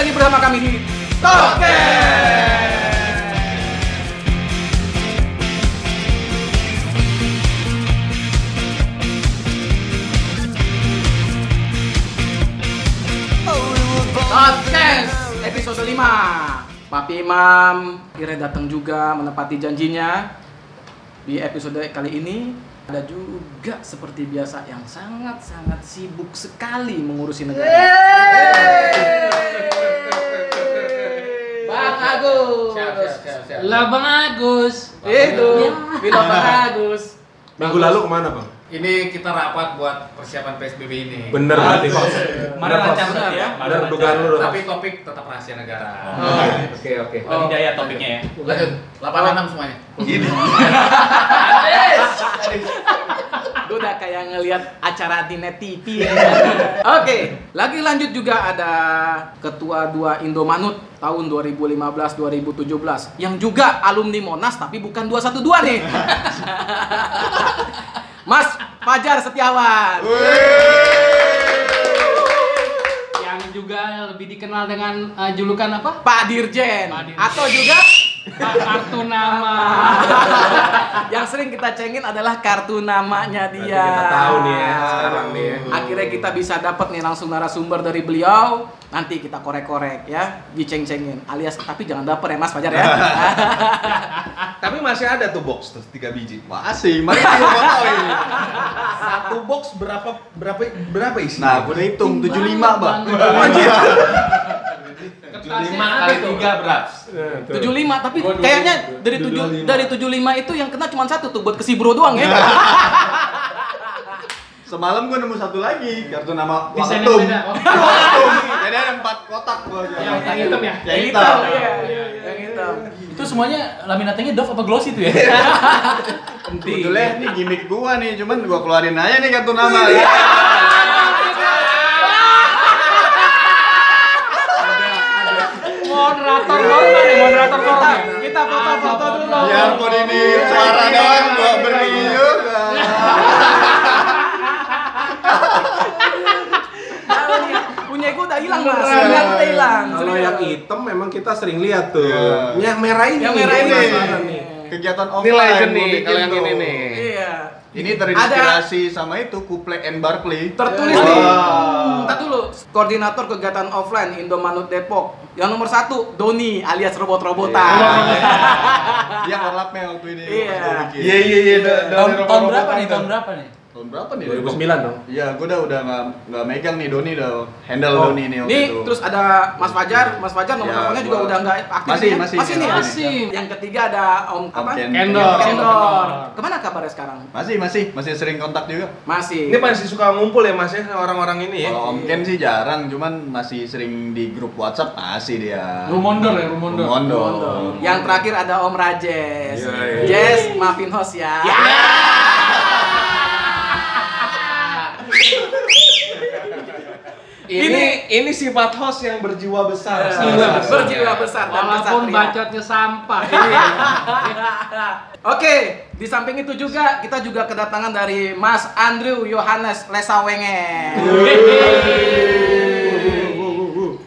lagi bersama kami di Tokek. Podcast episode 5 Papi Imam akhirnya datang juga menepati janjinya. Di episode kali ini ada juga seperti biasa yang sangat-sangat sibuk sekali mengurusi negara. Bang Agus. Siap, siap, siap, siap. Lah Bang Agus. Itu, pilot Bang Agus. Minggu lalu ke mana bang? Ini kita rapat buat persiapan PSBB ini. Bener berarti kok. Mana lancar benar berarti ya? Bener dugaan lu dong. Tapi topik tetap rahasia negara. Oh. Oke oke. Bagi daya topiknya ya. Lanjut. 86 semuanya. Gue udah kayak ngelihat acara di net TV ya. Oke, lagi lanjut juga ada ketua dua Indomanut tahun 2015-2017 yang juga alumni Monas tapi bukan 212 nih. Mas Fajar Setiawan. Yang juga lebih dikenal dengan eh, julukan apa? Pak Dirjen Pak Dirjen. atau juga Kartu nama. yang sering kita cengin adalah kartu namanya Berarti dia. kita tahu nih ya sekarang nih. ya. Akhirnya kita bisa dapat nih langsung narasumber dari beliau. Nanti kita korek-korek ya, diceng-cengin. Alias tapi jangan dapet ya Mas Fajar ya. Tapi masih ada tuh box tuh tiga biji. Masih, masih mau tahu ini. Satu box berapa berapa berapa isi? Nah, gue hitung 75, Bang. Kertasnya kali ada tuh. 3 berapa? 75 tapi Gua kayaknya dari tujuh lima. dari 75 itu yang kena cuma satu tuh buat ke Sibro doang ya. Semalam gue nemu satu lagi, kartu nama Pak Desainnya Ketum. beda. Oh, Ketum. Jadi ada empat kotak gue. Yang yang hitam ya? Yang hitam. Iya, yang hitam. Itu semuanya laminatingnya doff apa gloss itu ya? Penting. Sebetulnya ini gimmick gua nih, cuman gua keluarin aja nih kartu nama. Moderator korban ya, moderator korban. Kita foto-foto dulu. Biarpun ini suara doang, gua beri juga. Nih, punya gue udah hilang mas. Punya udah hilang. Kalau yang hitam memang kita sering lihat tuh. Iya. Yang merah ini. Yang nih, merah ini. nih. Kegiatan Ini offline. nih bikin kalau yang tuh. ini nih. Iya. Ini terinspirasi sama itu Kuple and Barclay. Tertulis nih. Kita dulu koordinator kegiatan offline Indomanut Depok. Yang nomor satu Doni alias robot-robotan. Dia korlapnya waktu ini. Iya. Iya iya iya. Tahun, berapa nih? Tahun berapa nih? Tahun berapa nih? 2009 dong. Iya, gua udah udah nggak nggak megang nih Doni udah handle Oh, Doni nih waktu Nih itu. terus ada Mas Fajar, Mas Fajar nomor Ya, teleponnya juga udah nggak aktif Masih, ya? masih, masih nih ya? masih. Yang ketiga ada Om Om apa? Ken. Kendor. Kendor. Ke mana kabarnya sekarang? Masih, masih, masih sering kontak juga. Masih. Ini masih suka ngumpul ya Mas ya orang-orang ini ya. Kalau Om Ken sih jarang, cuman masih sering di grup WhatsApp masih dia. Rumondor ya, Rumondor. Rumondor. Yang terakhir ada Om Rajes. Iya, iya. Jess, maafin host ya. Ini ini sifat host yang berjiwa besar. Iya, Salah satu. berjiwa besar dan Walaupun kesatria. bacotnya sampah. Oke, di samping itu juga kita juga kedatangan dari Mas Andrew Yohanes Lesawenge.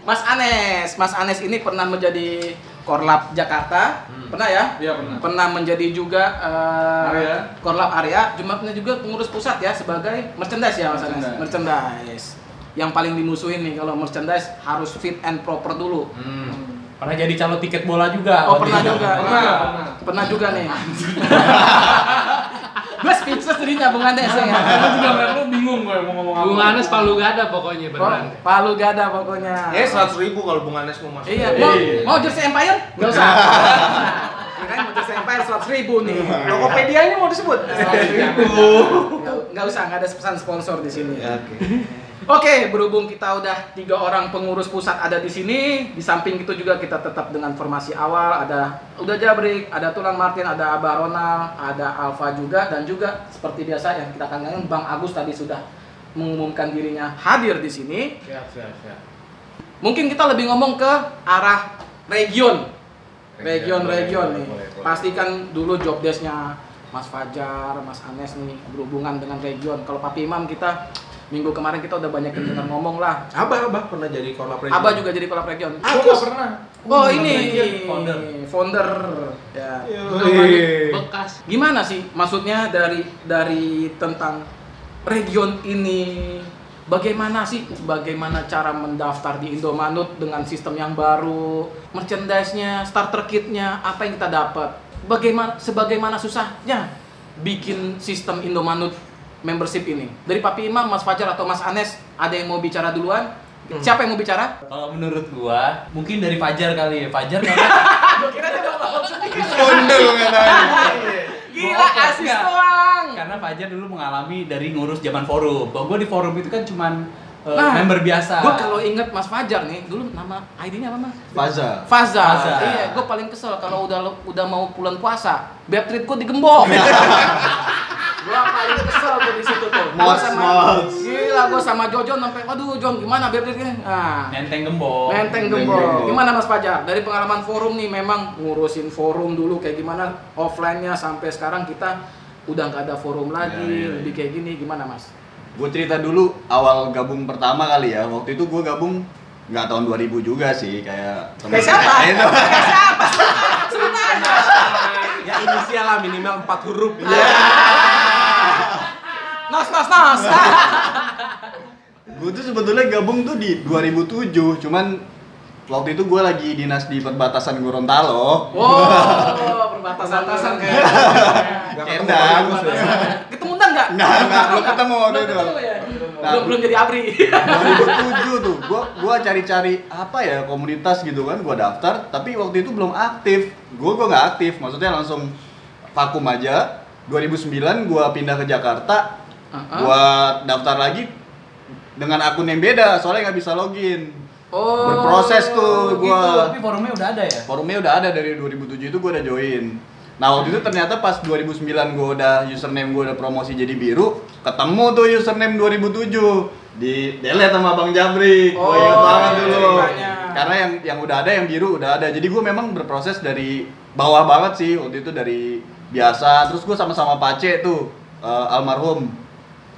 Mas Anes, Mas Anes ini pernah menjadi Korlap Jakarta, pernah ya? Iya, pernah. Pernah menjadi juga eh, Area. Korlap area, cuma pernah juga pengurus pusat ya sebagai merchandise ya Mas Anes. Merchandise. Yang paling dimusuhin nih kalau merchandise harus fit and proper dulu. Hmm. Pernah jadi calon tiket bola juga. Oh pernah itu. juga, Pernah, Iya. pernah. pernah juga nih. Gue speechless jadinya Bung Anes ya. Lu juga lu bingung gue mau ngomong apa. Bung Anes palu gada pokoknya beneran. Oh, Palu gada pokoknya. Ya seratus ribu kalau Bung Anes mau masuk. Iya, mau, Iya. mau jersey Empire? Gak usah. Kirain mau jersey Empire seratus ribu nih. Tokopedia-nya mau disebut. Nggak, nggak usah, nggak ada pesan sponsor di sini. Oke. Oke, berhubung kita udah tiga orang pengurus pusat ada di sini, di samping itu juga kita tetap dengan formasi awal ada udah Jabrik, ada Tulang Martin, ada Abah Ronald, ada Alfa juga dan juga seperti biasa yang kita kangenin Bang Agus tadi sudah mengumumkan dirinya hadir di sini. Siap, siap, siap. Mungkin kita lebih ngomong ke arah region. Region, Region-region nih. boleh, boleh. Pastikan dulu job desk-nya Mas Fajar, Mas Anes nih berhubungan dengan region. Kalau Papi Imam kita minggu kemarin kita udah banyak yang dengar ngomong lah. Abah, abah pernah jadi kolab region. Abah juga jadi kolab region. Gua nggak pernah. Oh Oh, ini founder. founder. Ya. Yoi. Bekas. Gimana sih maksudnya dari dari tentang region ini? Bagaimana sih bagaimana cara mendaftar di Indomanut dengan sistem yang baru, merchandise-nya, starter kit-nya, apa yang kita dapat? Bagaimana sebagaimana susahnya bikin sistem Indomanut membership ini? Dari Papi Imam, Mas Fajar atau Mas Anes, ada yang mau bicara duluan? Siapa yang mau bicara? Kalau menurut gua, mungkin dari Fajar kali ya. Fajar karena Gua kira dia mau. Gila, Gua asis doang. karena Fajar dulu mengalami dari ngurus zaman forum. Bahwa gua di forum itu kan cuman Nah, member biasa. Gue kalau inget Mas Fajar nih, dulu nama ID-nya apa Mas? Faza. Faza. Faza. Iya, gue paling kesel kalau udah udah mau bulan puasa, battery gue digembok. gue paling kesel tuh di situ tuh. Gua Mods, sama, mods. Gila, gue sama Jojon sampai, aduh Jon gimana battery-nya? Nah, Nenteng gembok. Menteng Menteng gembok. Gimana Mas Fajar? Dari pengalaman forum nih memang ngurusin forum dulu kayak gimana offline-nya sampai sekarang kita udah nggak ada forum lagi, Ya, ya, ya. lebih kayak gini gimana Mas? Gue cerita dulu awal gabung pertama kali ya. Waktu itu gue gabung nggak tahun 2000 juga sih kayak temen- Kayak siapa? Kayak siapa? Ceritanya. Ya inisial lah minimal 4 huruf. Nos, nos, nos. Gue tuh sebetulnya gabung tuh di 2007, cuman waktu itu gue lagi dinas di perbatasan Gorontalo. Wow, perbatasan Perbatasan kayak. Nggak ketemu Endang. Bagus ya. Ketemu undang nggak? Nggak, nggak, belum ketemu waktu itu. Nah, Belum belum jadi abri. 2007 tuh, gua gua cari-cari apa ya komunitas gitu kan, gua daftar, tapi waktu itu belum aktif. Gua gua nggak aktif, maksudnya langsung vakum aja. 2009 gua pindah ke Jakarta, Uh-uh. gua daftar lagi dengan akun yang beda, soalnya nggak bisa login. Oh. Berproses tuh Gitu, gua. tapi forumnya udah ada ya. Forumnya udah ada dari 2007 itu gua udah join. Nah waktu itu ternyata pas 2009 gua udah username gua udah promosi jadi biru, ketemu tuh username 2007 di delete sama Bang Jabrik. Oh, Gua inget banget dulu. ceritanya. Karena yang yang udah ada yang biru udah ada. Jadi gua memang berproses dari bawah banget sih waktu itu dari biasa. Terus gua sama-sama Pace tuh eh, almarhum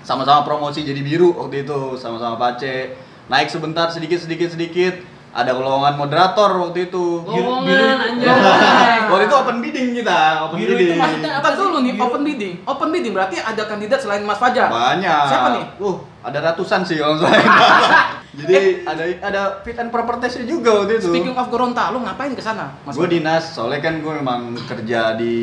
sama-sama promosi jadi biru waktu itu sama-sama Pace. Naik sebentar sedikit sedikit sedikit. Ada lowongan moderator waktu itu. Lowongan, Biru-. Lowongan. Waktu itu open bidding kita, open Biru itu bidding. maksudnya Apa dulu nih open bidding? Open bidding berarti ada kandidat selain Mas Fajar. Banyak. Siapa nih? Uh, ada ratusan sih kalau nggak Jadi ada ada fit and proper testnya juga waktu itu. Speaking of Gorontalo, ngapain ke sana? Gue dinas, soalnya kan gue memang kerja di,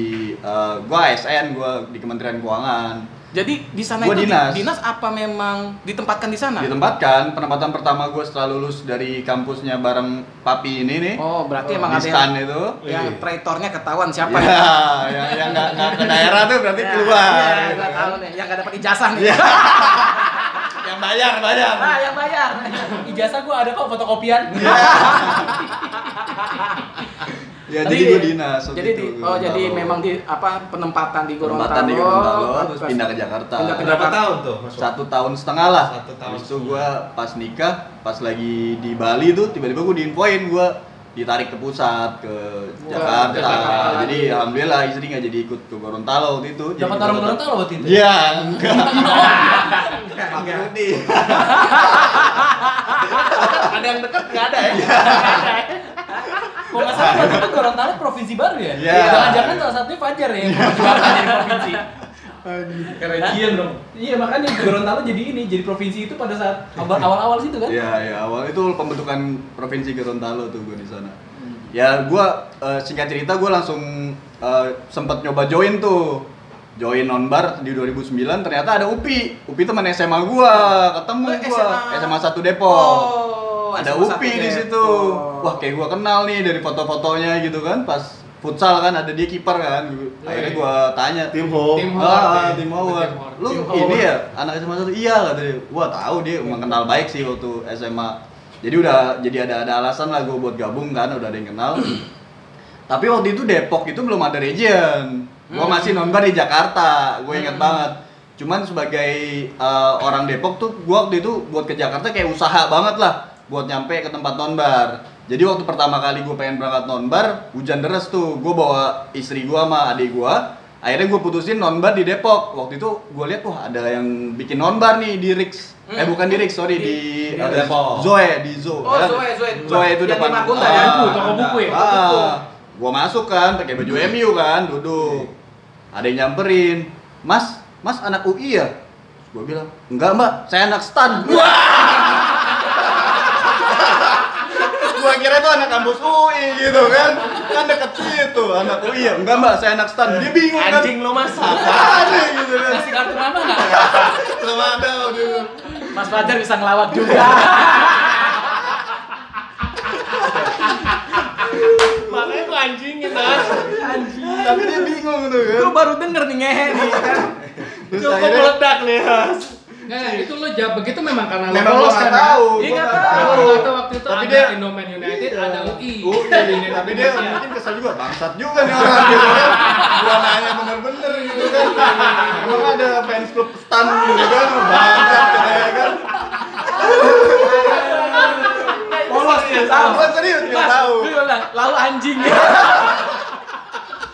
uh, gue ASN, gue di Kementerian Keuangan. Jadi di sana Gua itu di- dinas. dinas apa memang ditempatkan di sana? Ditempatkan, penempatan pertama gue setelah lulus dari kampusnya bareng papi ini nih. Oh, berarti di emang ada yang, itu. yang Iya. traitornya ketahuan siapa Ya, ya? yang yang nggak nggak ke daerah tuh berarti Ya, keluar. Iya, gua tahu nih, yang gak dapat ijazah nih. Iya. yang bayar, bayar. Ah, yang bayar. Ijazah gua ada kok fotokopian. Ya, jadi gue dinas. Jadi itu, di, oh Gorontalo. jadi memang di apa penempatan di Gorontalo. Penempatan di Gorontalo, terus pindah ke Jakarta. Pindah ke Berapa Jakarta. tahun tuh? Satu tahun setengah lah. Satu tahun Habis itu gue pas nikah, pas lagi di Bali tuh tiba-tiba gue diinfoin gue ditarik ke pusat ke Jakarta. Jakarta Jadi lagi. alhamdulillah istri nggak jadi ikut ke Gorontalo waktu itu. Dapat orang Gorontalo. Waktu itu. Iya, enggak. Pak Rudi. Ada yang deket nggak ada ya? Kalau nggak salah waktu itu Gorontalo provinsi baru ya. Iya. Jangan-jangan salah satunya Fajar ya jadi provinsi. Kerejian dong. Iya makanya Gorontalo jadi ini jadi provinsi itu pada saat awal- awal-awal situ kan. Iya, ya awal itu pembentukan provinsi Gorontalo tuh gue di sana. Ya gue eh, singkat cerita gue langsung eh, sempet nyoba join tuh. Join nonbar di 2009 ternyata ada Upi. Upi teman SMA gua, ketemu Oh, gua. SMA. SMA 1 Depok. Oh, ada SMA Upi di Depok. situ. Wah, kayak gua kenal nih dari foto-fotonya gitu kan pas futsal kan ada dia kiper kan. Akhirnya gua tanya, Tim Ho. Tim Ah, Howard. tim Howard. Lu Tim ini Howard. ya anak SMA satu? Iya katanya. Wah tahu dia emang kenal baik sih waktu SMA. Jadi udah jadi ada ada alasan lah gue buat gabung kan udah ada yang kenal. Tapi waktu itu Depok itu belum ada region. Gua Hmm. masih nonbar di Jakarta. Gue inget banget. Cuman sebagai eh, orang Depok tuh gua waktu itu buat ke Jakarta kayak usaha banget lah buat nyampe ke tempat nonbar. Jadi waktu pertama kali gue pengen berangkat nonbar, hujan deras tuh. Gue bawa istri gua sama adik gua akhirnya gue putusin nonbar di Depok waktu itu gue lihat wah ada yang bikin nonbar nih di Rix eh Hmm. bukan di Rix sorry di, Di eh, Depok. Zoe di Zo Oh, kan? Zoe, Zoe. Zoe itu Yang depan di Margonda Ah, ya? Buku, toko buku ya? ah, gua masuk kan pakai baju MU kan duduk ada yang nyamperin mas mas anak UI ya gue bilang enggak mbak saya anak stan gua kira itu anak kampus UI gitu kan kan deket situ anak UI ya enggak mbak saya anak stan dia bingung kan Anjing lo masa. aneh gitu kan Kasih kartu nama nggak? belum ada waktu itu Mas Fajar bisa ngelawak juga. Makanya gua anjingin Nas. tapi dia bingung tuh kan Gue baru denger nih ngehe nih kan. terus Cukup akhirnya meledak nih Nas. Nggak, itu lo jawab begitu memang karena lo memang gua polos kan ya? tahu Iya, gua nggak tahu. Nggak tahu waktu itu Tapi ada dia- Indomain United, ada UI. UI, tapi dia Indonesia. mungkin kesal juga bangsat juga nih orang gitu kan gua nanya bener-bener gitu kan emang ada fans club stan gitu kan bangsat katanya kan Polos ya, tahu. gua serius tahu lalu anjing ya.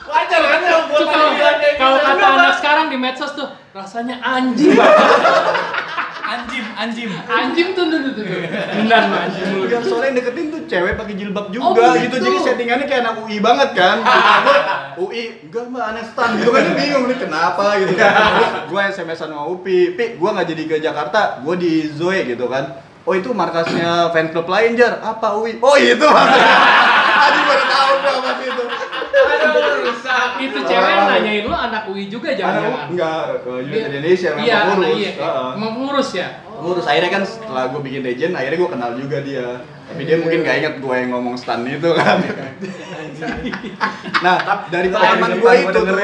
Wajar kan ya Itu buat kalau bilang kayak kalau gitu. kata anak sekarang di medsos tuh rasanya anjing. Anjim, anjim. anjing tuh tuh tuh. tuh. Benar lo anjing lu. yang soalnya yang deketin tuh cewek pakai jilbab juga Oh, gitu. gitu. jadi settingannya kayak anak UI banget kan UI enggak mbak aneh stan gitu kan bingung nih kenapa gitu kan Terus gua SMS-an sama Upi Pi gua nggak jadi ke Jakarta gua di Zoe gitu kan oh itu markasnya fan club lain jar apa UI oh itu maksudnya tadi baru tahu gua apa itu Itu cewek yang nanyain lu anak UI juga anak jangan-jangan. enggak Unit Iya. Indonesia memang Iya, pengurus. Iya. Heeh. Emang pengurus ya? Ngurus akhirnya kan setelah gue bikin legend akhirnya gue kenal juga dia. Tapi dia mungkin gak inget gue yang ngomong stan itu kan. Nah dari pengalaman gue itu tuh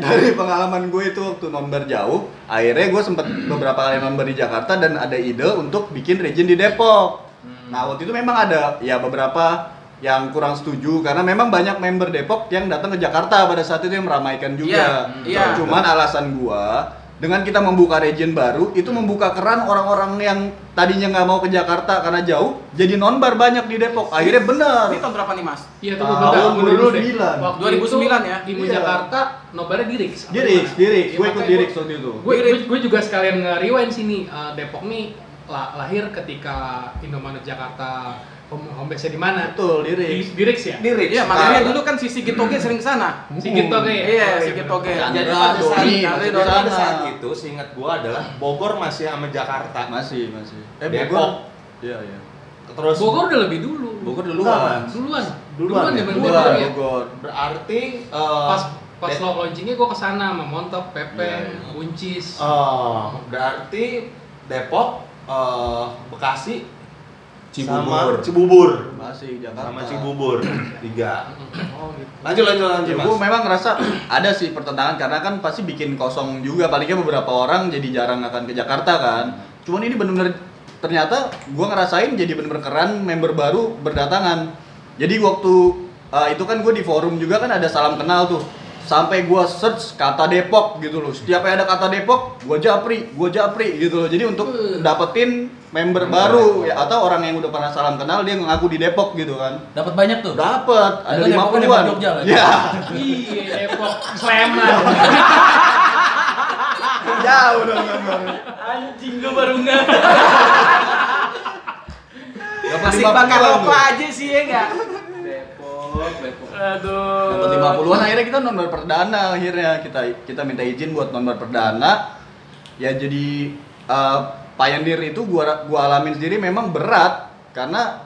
dari pengalaman gue itu waktu nomor jauh akhirnya gue sempet beberapa kali nomor di Jakarta dan ada ide untuk bikin legend di Depok. Nah waktu itu memang ada ya beberapa yang kurang setuju karena memang banyak member Depok yang datang ke Jakarta pada saat itu yang meramaikan juga. Iya, iya. Cuman alasan gua dengan kita membuka region baru itu membuka keran orang-orang yang tadinya nggak mau ke Jakarta karena jauh jadi nonbar banyak di Depok akhirnya bener Ini tahun berapa nih mas? Iya Tahun deh. 2009. Waktu 2009 itu ya? Timu Iya. Jakarta nobarnya di Rix. di Rix di Rix Iya, gue ikut di gua- Rix waktu itu Gue gue gue juga sekalian nge-rewind sini eh, Depok nih la- lahir ketika Indomaret Jakarta home, home base-nya di mana? betul di Di, Rix di Rix ya? Di. Iya, makanya dulu kan si Sigit Toge sering ke sana. Sigit Toge ya? Iya, Sigit. Toge. Chandra, Jadi pada saat, Doni, pada sana. saat itu seingat gua adalah Bogor masih sama Jakarta. masih masih eh Depok. Bogor iya iya Terus Bogor udah lebih dulu. Bogor duluan Duluan. Duluan ya? duluan Bogor ya. Bogor berarti eh, Pas pas lo launchingnya gue ke sana sama Montok, Pepe, Iya, iya. Buncis. Oh, berarti Depok, eh, Bekasi, Cibubur. sama Cibubur, masih Jakarta sama Cibubur tiga. Oh gitu. Lanjut lanjut lanjut Ya, mas. gue memang ngerasa ada sih pertentangan karena kan pasti bikin kosong juga palingnya beberapa orang jadi jarang akan ke Jakarta kan. Cuman ini bener-bener ternyata gue ngerasain jadi bener-bener keren member baru berdatangan. Jadi waktu uh, itu kan gue di forum juga kan ada salam kenal tuh. Sampai gue search kata Depok gitu loh. Setiap ada kata Depok, gue japri, gue japri gitu loh. Jadi untuk dapetin member baru ya atau orang yang udah pernah salam kenal dia ngaku di Depok gitu kan. Dapat banyak tuh. Dapet, ada lima puluhan. Depok Jogja lah. Ya. Iya, Depok, Sleman. Jauh dong. Anjing gue baru nggak. Dapat Masih 50-an bakar tuh. rokok aja sih ya nggak? Depok, Depok. Aduh. Dapat 50-an akhirnya kita nonton perdana akhirnya kita kita minta izin buat nonton perdana. Ya jadi eh, pioneer itu gua gua alamin sendiri memang berat karena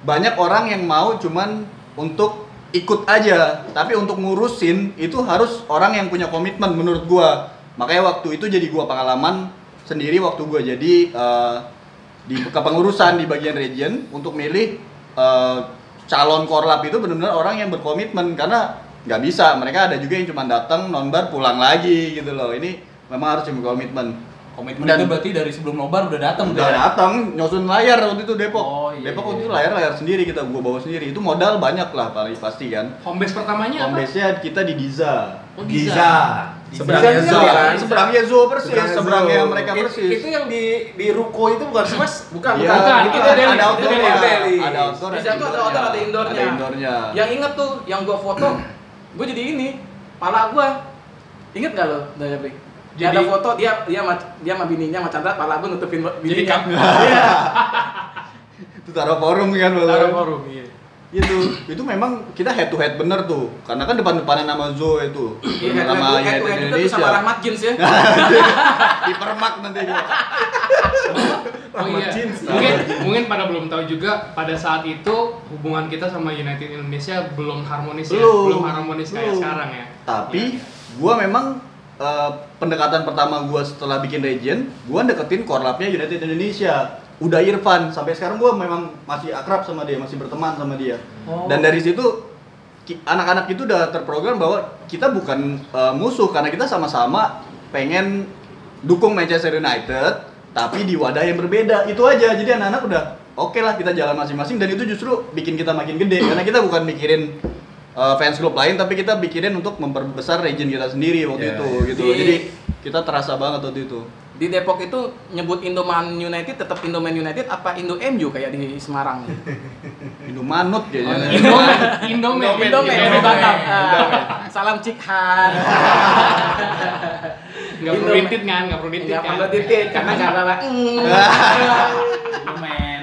banyak orang yang mau cuman untuk ikut aja, tapi untuk ngurusin itu harus orang yang punya komitmen menurut gua. Makanya waktu itu jadi gua pengalaman sendiri waktu gua jadi eh, di kepengurusan di bagian region untuk milih eh, calon korlap itu benar-benar orang yang berkomitmen. Karena nggak bisa mereka ada juga yang cuma datang nonbar pulang lagi gitu loh. Ini memang harus yang berkomitmen Komitmen Dan- itu berarti dari sebelum nobar udah datang tuh udah ya? datang nyusun layar waktu itu Depok Oh, iya, Depok iya, waktu itu iya. layar layar sendiri kita gua bawa sendiri itu modal banyak lah paling pasti kan Home base pertamanya home apa? base nya kita di Diza Oh, Giza. Seberangnya Giza Zoo kan? kan? seberangnya Zoo persis Seberangnya seberangnya mereka It- persis Itu yang di di ruko itu bukan sih mas? Bukan, Iya, bukan. bukan. itu ada ada Delis. ada outdoor, Di situ ada outdoor, ada indoornya. Ada indoornya. Yang inget tuh, yang gua foto, gua jadi ini, pala gua Ingat gak lo, Daya? Dia Jadi- ada foto dia dia sama dia sama bininya sama Chandra, Pak Labu nutupin Jadi bininya. kan Iya. Itu taruh forum kan malah. taruh forum iya. Itu itu memang kita head to head bener tuh. Karena kan depan-depanan nama Zo itu. Iya, nama head, head to head Indonesia. sama Rahmat Jeans ya. Dipermak nanti gua. Oh iya, mungkin mungkin pada belum tahu juga pada saat itu hubungan kita sama United Indonesia belum harmonis ya, Belum. belum harmonis kayak Belum. sekarang ya. Tapi Iya. gua memang eh, pendekatan pertama gua setelah bikin Legend, gua deketin korlapnya United Indonesia. Udah Irfan, sampai sekarang gua memang masih akrab sama dia, masih berteman sama dia. Oh. Dan dari situ anak-anak itu udah terprogram bahwa kita bukan eh, musuh karena kita sama-sama pengen dukung Manchester United tapi di wadah yang berbeda. Itu aja. Jadi anak-anak udah oke lah kita jalan masing-masing dan itu justru bikin kita makin gede karena kita bukan mikirin uh, fans club lain tapi kita pikirin untuk memperbesar region kita sendiri waktu Iya, itu iya. gitu. Di- Jadi kita terasa banget waktu itu. Di Depok itu nyebut Indoman United tetap Indoman United apa Indo MU kayak di Semarang? Indomanut kayaknya. Oh, Indomen, Indomen, Indoman, Indomen, Indoman Batam. Ah, Salam Cikhan. Nggak perlu ditit kan, nggak perlu ditit Enggak kan. perlu titik karena enggak bawa. Men.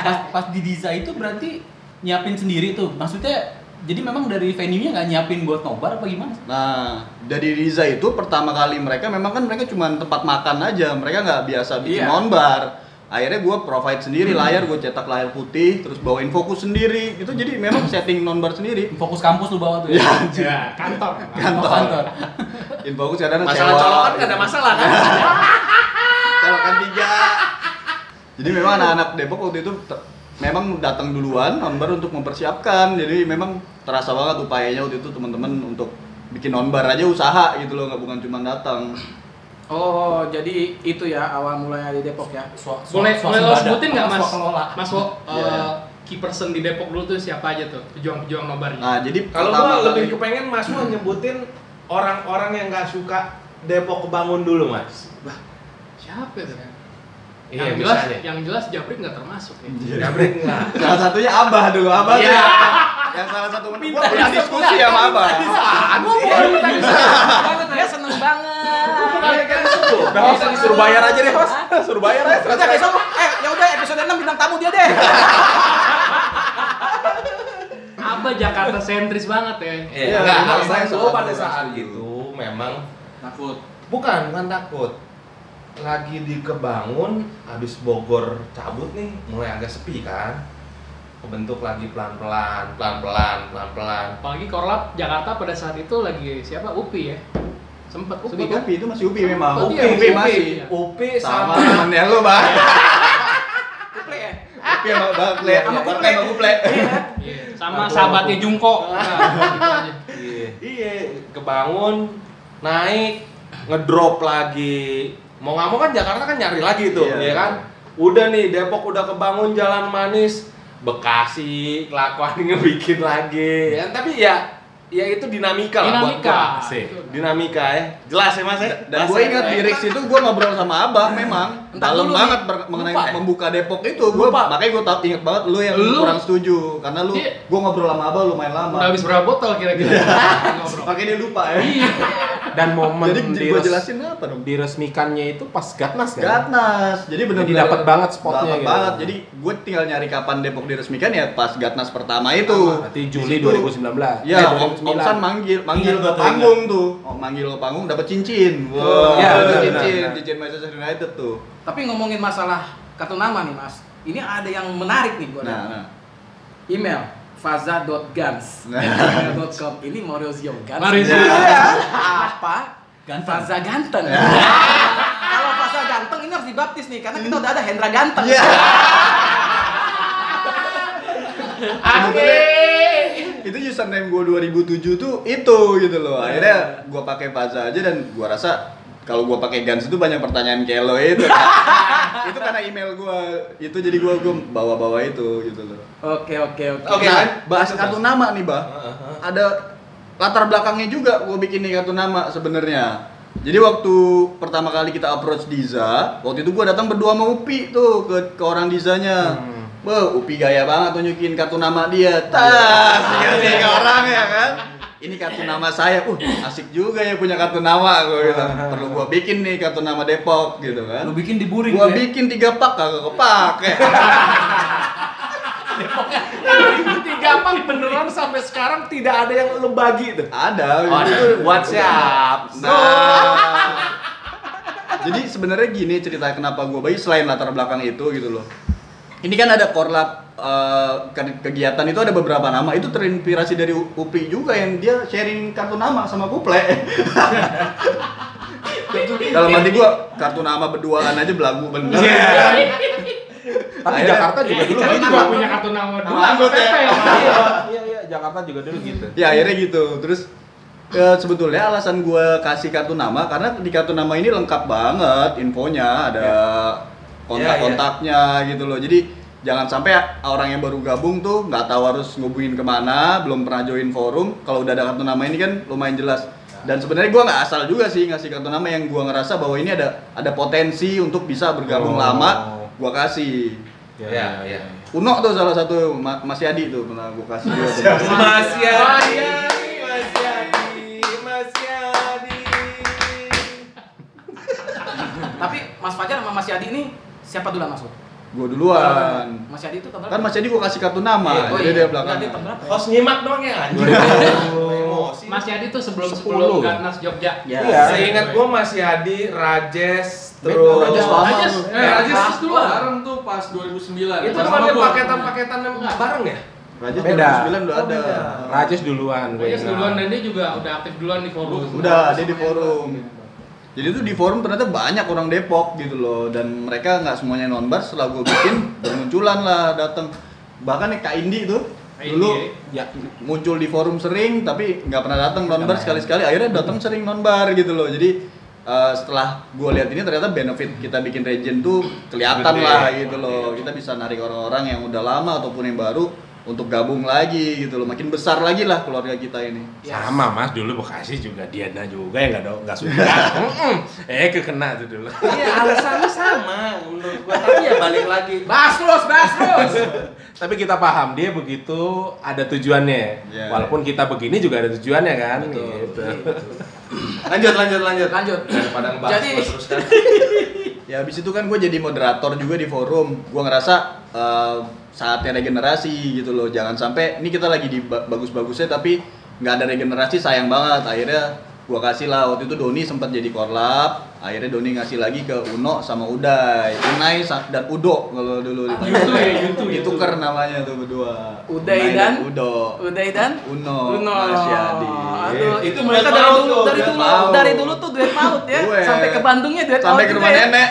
pas, pas di Diza itu berarti nyiapin sendiri tuh. Maksudnya jadi memang dari venue-nya nggak nyiapin buat nobar apa gimana? Nah, dari Riza itu pertama kali mereka memang kan mereka cuma tempat makan aja, mereka nggak biasa bikin Iya. nonbar. Akhirnya gue provide sendiri layar, gue cetak layar putih, terus bawain fokus sendiri. Itu jadi memang setting nonbar sendiri. Fokus kampus lu bawa tuh ya? Ya, kantor. Kantor. Oh, kantor. Infokus kadang Masalah colokan nggak ada masalah kan? Colokan tiga. Jadi memang anak-anak Depok waktu itu memang datang duluan nonbar untuk mempersiapkan. Jadi memang terasa banget upayanya waktu itu teman-teman untuk bikin nonbar aja usaha gitu loh, nggak bukan cuma datang. Oh, jadi itu ya awal mulanya di Depok ya. Swa- swa- Boleh, boleh lo sebutin nggak mas? Mas Wo, Iya. eh, key person di Depok dulu tuh siapa aja tuh? Pejuang-pejuang nobarnya. Nah, jadi Kalau gua lebih kepengen Mas mau nyebutin orang-orang yang nggak suka Depok kebangun dulu, Mas. Siapa itu? Iya, yang jelas, misalnya. yang jelas Jabrik nggak termasuk ya. Jabrik enggak. Salah satunya Abah dulu, Abah tuh Iya. yang, salah satu gua pernah diskusi sama Abah. Dia seneng banget. Udah bisa disuruh bayar aja deh, Mas. Suruh bayar aja. Udah besok, eh ya udah episode 6 bintang tamu dia deh. Abah Jakarta sentris banget ya. Iya, enggak, alasan alasan gua gua pada saat itu memang Takut. bukan, bukan takut. Lagi di kebangun, habis Bogor cabut nih, mulai agak sepi kan. Kebentuk lagi pelan-pelan, pelan-pelan, pelan-pelan. Apalagi Korlap Jakarta pada saat itu lagi siapa? Upi ya. Sempet Upi Sempet kan? Upi itu masih Upi memang. Upi Upi, Upi Upi. masih. Upi Sama sama, temennya lu, Bang. Kuple ya. Upi sama Bakle. Sama Kuple. sama Kuple. Iya. Sama sahabatnya Jungko. Nah, gitu. Iya, iya, kebangun, naik, ngedrop lagi. Mau nggak mau kan Jakarta kan nyari lagi tuh, Iya. ya kan? Udah nih Depok udah kebangun jalan manis, Bekasi kelakuan ngebikin lagi. Ya, tapi ya ya itu dinamika, lah buat Dinamika. gua. Dinamika ya. Jelas ya Mas ya? Dan gue ya? ingat di Rix itu gue ngobrol sama Abah memang Entar dalam dulu banget nih. ber- mengenai Lupa ya? membuka Depok itu. Gue Lupa. makanya gue tau inget banget lu yang Lu? kurang setuju karena lu Iya. gue ngobrol sama Abah lumayan lama. Udah habis berapa botol kira-kira? Ngobrol. Makanya dia lupa ya. Iya. Dan momen Jadi di gue jelasin apa dong? diresmikannya itu pas Gatnas kan? Gatnas. Jadi benar-benar Jadi dapat banget spotnya Dapat gitu. banget. Jadi gue tinggal nyari kapan Depok diresmikan ya pas Gatnas pertama itu. Berarti Juli situ- 2019. Ya, Eh, Om, 2009. Om San manggil, manggil Ingat ke panggung tuh. Oh, manggil ke panggung dapat cincin. Iya, itu benar, cincin, cincin Manchester United tuh. Tapi ngomongin masalah kartu nama nih Mas. Ini ada yang menarik nih gua. Nah, nah. Email faza.gans Nah. gmail.com ini Maurizio Gans Maurizio. Iya. apa Ganteng. Faza ganteng kalau Faza ganteng ini harus dibaptis nih karena kita udah ada Hendra ganteng Iya. Oke. itu username gue 2007 tuh itu gitu loh akhirnya gue pakai Faza aja dan gue rasa kalau gue pakai Gans itu banyak pertanyaan kayak lo itu itu karena email gue itu jadi gue gue bawa-bawa itu gitu loh. Oke oke oke. Oke, nah, kan? bahas kartu nama nih bah. Ada latar belakangnya juga gue bikin nih kartu nama sebenarnya. Jadi waktu pertama kali kita approach Diza waktu itu gue datang berdua sama Upi tuh ke, ke orang Dizanya. Hmm. Wah, Upi gaya banget tunjukin kartu nama dia. Tas, dikasih ke orang ya kan. Ini kartu nama saya, uh asik juga ya punya kartu nama, gue bilang. Perlu gua bikin nih kartu nama Depok gitu kan. Lu bikin di buring Gua ya? bikin tiga pak kagak kepake. Tiga apa beneran sampai sekarang tidak ada yang lu bagi tuh. Ada. Oh, ada. Buat siap. Nah. Jadi sebenarnya gini cerita kenapa gue bagi selain latar belakang itu gitu loh. Ini kan ada korlap eh, ke- kegiatan itu ada beberapa nama itu terinspirasi dari Upi juga yang dia sharing kartu nama sama Kuple. Dalam hati gua kartu nama berduaan aja belagu bener. Tapi Akhirnya- Jakarta juga dulu Kita gitu. juga punya kartu nama dua Nama anggot ya. Iya, iya, iya, Jakarta juga dulu gitu. ya akhirnya gitu terus eh, sebetulnya alasan gue kasih kartu nama karena di kartu nama ini lengkap banget infonya ada kontak-kontaknya gitu loh jadi jangan sampai orang yang baru gabung tuh nggak tahu harus ngubungin ke mana belum pernah join forum kalau udah ada kartu nama ini kan lumayan jelas dan sebenarnya gue nggak asal juga sih ngasih kartu nama yang gue ngerasa bahwa ini ada ada potensi untuk bisa bergabung Oh. lama gue kasih Ya, ya. Uno tuh salah satu Ma- Mas Yadi tuh pernah gue kasih juga tuh. Mas Yadi, Mas Yadi, Mas Yadi. Tapi Mas Fajar sama Mas Yadi ini siapa duluan masuk? Gue duluan. Mas Yadi itu tahun Kan Mas Yadi gue kasih kartu nama, Oh jadi iya, dia belakang. Tahun berapa ya? Host nyimak doang ya anjing. Emosi. Mas Yadi tuh sebelum Sepuluh. sebelum Gatnas Jogja. Ya. Iya. Seingat gua Mas Yadi, Rajes, Rajes terus Rajes, tuh. eh, Rajes terus duluan. Bareng tuh pas 2009. itu kan gua. paketan-paketan yang bareng ya? Rajes Beda. 2009 udah Oh, ada. Rajes duluan gue. Rajes duluan dan dia juga udah aktif duluan di forum. Udah ada di forum. Jadi tuh di forum ternyata banyak orang Depok gitu loh. Dan mereka nggak semuanya nonbar setelah gue bikin bermunculan lah datang bahkan nih Kak Indi Kak dulu Indi. ya muncul di forum sering tapi nggak pernah datang nonbar sekali-sekali. Akhirnya datang sering nonbar gitu loh. Jadi eh, setelah gue lihat ini ternyata benefit kita bikin region tuh kelihatan lah gitu loh. Kita bisa narik orang-orang yang udah lama ataupun yang baru untuk gabung lagi gitu loh makin besar lagi lah keluarga kita ini Sama mas dulu Bekasi juga Diana juga yang nggak do- nggak suka. Eh kekena tuh dulu. Iya, alasannya sama menurut gua. Tapi ya balik lagi. Bahas terus. Tapi kita paham dia begitu ada tujuannya. Iya. Walaupun kita begini juga ada tujuannya kan. Betul. Gitu. Lanjut, lanjut, lanjut. Lanjut. Daripada ngebahas Jadi terus kan. Ya habis itu kan gue jadi moderator juga di forum. Gue ngerasa eh, saatnya regenerasi gitu loh. Jangan sampai ini kita lagi di ba- bagus-bagusnya tapi nggak ada regenerasi sayang banget. Akhirnya gue kasih lah waktu itu Doni sempat jadi korlap. Akhirnya Doni ngasih lagi ke Uno sama Uday, Unai dan Udo kalau dulu dipanggil. Yutu ya, Yutu. Ditukar namanya tuh berdua. Uday Unai dan? Udo. Uday dan Uno, Uno. Mas Yadi. Aduh, itu Itu mereka dari dulu tuh, dari dulu maut. dari dulu tuh duet maut ya. Duet. Sampai ke Bandungnya duet maut. Sampai ke rumah ya. nenek.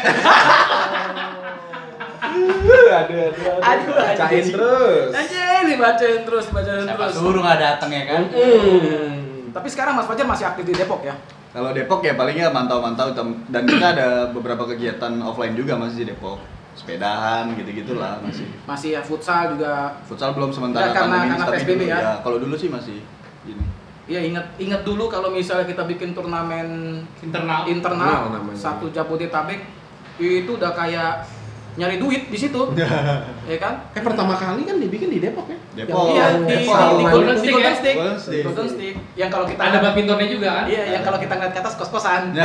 aduh, aduh, aduh. Aduh, Bacain terus. Anjing dibacain terus, dibacain Siapa terus. suruh nggak datang ya kan? Hmm. Tapi sekarang Mas Fajar masih aktif di Depok ya? Kalau Depok ya palingnya mantau-mantau dan kita ada beberapa kegiatan offline juga masih di Depok. Sepedahan gitu-gitulah masih. Masih ya futsal juga. Futsal belum sementara Nggak, karena- ini, karena PSBB dulu ya? Kalau dulu sih masih gini. Iya ingat ingat dulu kalau misalnya kita bikin turnamen Internal. internal Internal satu Jabodetabek itu udah kayak nyari duit di situ, ya kan? Eh pertama kali kan dibikin di Depok ya? Depok. Iya di, di, Depok. di Golden Golden Stick, Golden ya? Stick, Golden Stick. Golden Stick. Yang kalau kita Ada badmintonnya juga kan? Iya, yang kalau kita ngeliat ke atas kos-kosan.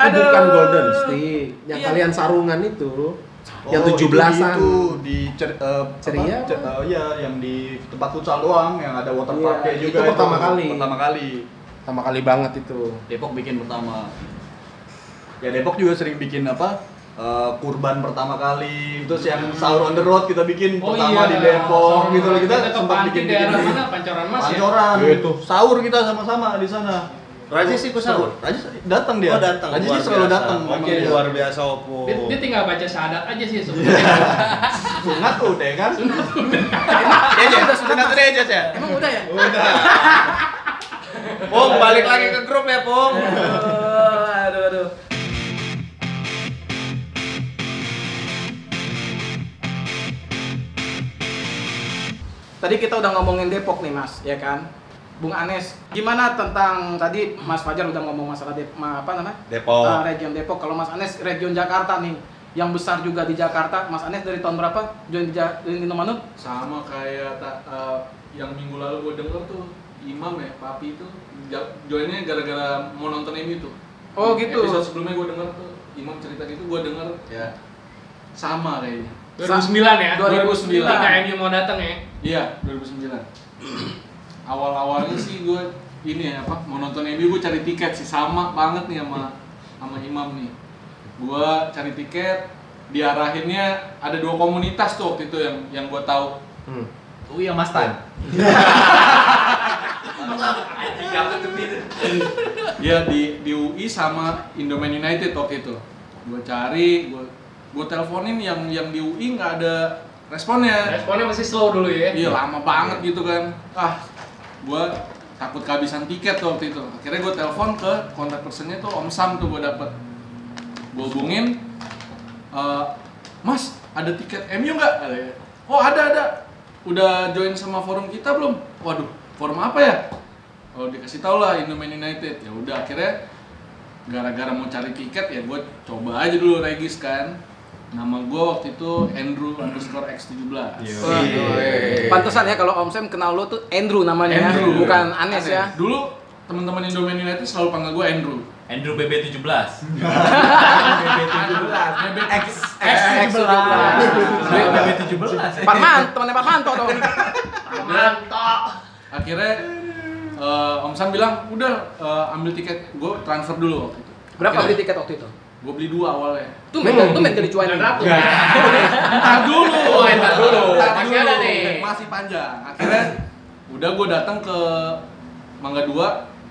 Eh, bukan Golden Stick, yang Iya. kalian sarungan itu. yang Oh, 17-an. Itu, di cer, eh, Ceria apa? Ce- apa? eh, iya, yang di tempat futsal doang yang ada water Iya, parknya itu juga pertama kali. Pertama kali. Pertama kali banget itu. Depok bikin pertama. Ya Depok juga sering bikin apa? eh, kurban pertama kali, terus yang sahur on the road kita bikin Oh pertama iya. di Depok Sama gitu loh kita, ke sempat bikin daerah bikin mana? Pancoran Mas ya? Pancoran, Gitu. sahur kita sama-sama di sana. Rajes ikut sahur. Rajes datang dia. Oh datang. Luar ini selalu datang. Oke dia. luar biasa Oppo. Dia, dia tinggal baca syahadat aja sih sebenarnya. Sunat tuh deh kan. Dia aja sunat tuh dia ya. Emang udah ya? Udah. Pong balik lagi ke grup ya Pong. Tadi kita udah ngomongin Depok nih Mas, ya kan? Bung Anes, gimana tentang tadi Mas Fajar udah ngomong masalah Dep, ma- apa namanya? Depok. Ah, region Depok. Kalau Mas Anes region Jakarta nih, yang besar juga di Jakarta. Mas Anes dari tahun berapa join di, Ja- di sama kayak ta- eh, yang minggu lalu gue denger tuh Imam ya Papi itu joinnya gara-gara mau nonton ini tuh Oh, gitu. episode sebelumnya gue denger tuh Imam cerita gitu gue denger Ya. sama kayaknya 2009 ya 2009. ketika MU mau datang ya iya 2009 awal-awalnya sih gue ini ya apa mau nonton MU gue cari tiket sih sama banget nih sama sama Imam nih gue cari tiket diarahinnya ada dua komunitas tuh waktu itu yang yang gue tahu Hmm. Oh iya Mas Tan. Dia di di UI sama Indomain United waktu itu. Gue cari, gue gue teleponin yang yang di UI nggak ada responnya. responnya masih slow dulu ya Iya lama banget gitu kan. Ah, gue takut kehabisan tiket tuh waktu itu. Akhirnya gue telepon ke kontak personnya tuh Om Sam tuh gue dapet. Gue hubungin, "Eh, Mas ada tiket MU nggak? Katanya. Oh ada ada. Udah join sama forum kita belum? Waduh, forum apa ya? Oh dikasih tau lah Indomain United. Ya udah akhirnya gara-gara mau cari tiket ya gue coba aja dulu regis kan. Nama gue waktu itu Andrew underscore X17. Waduh. Pantesan ya kalau Om Sam kenal lo tuh Andrew namanya ya, Andrew. bukan Anes ya. Dulu teman-teman Indomain United selalu panggil gue Andrew. Andrew BB17. X X17. BB17. Parman, temannya Parmanto dong. mantap Akhirnya eh, Om Sam bilang udah eh, ambil tiket gue transfer dulu waktu itu. Berapa beli tiket waktu itu? Gue beli dua awalnya. Tuh men, tuh men jadi cuan. ratu Entar dulu. Oh, entar dulu. Entar Masih dulu. ada nih. Masih panjang. Akhirnya udah gue datang ke Mangga 2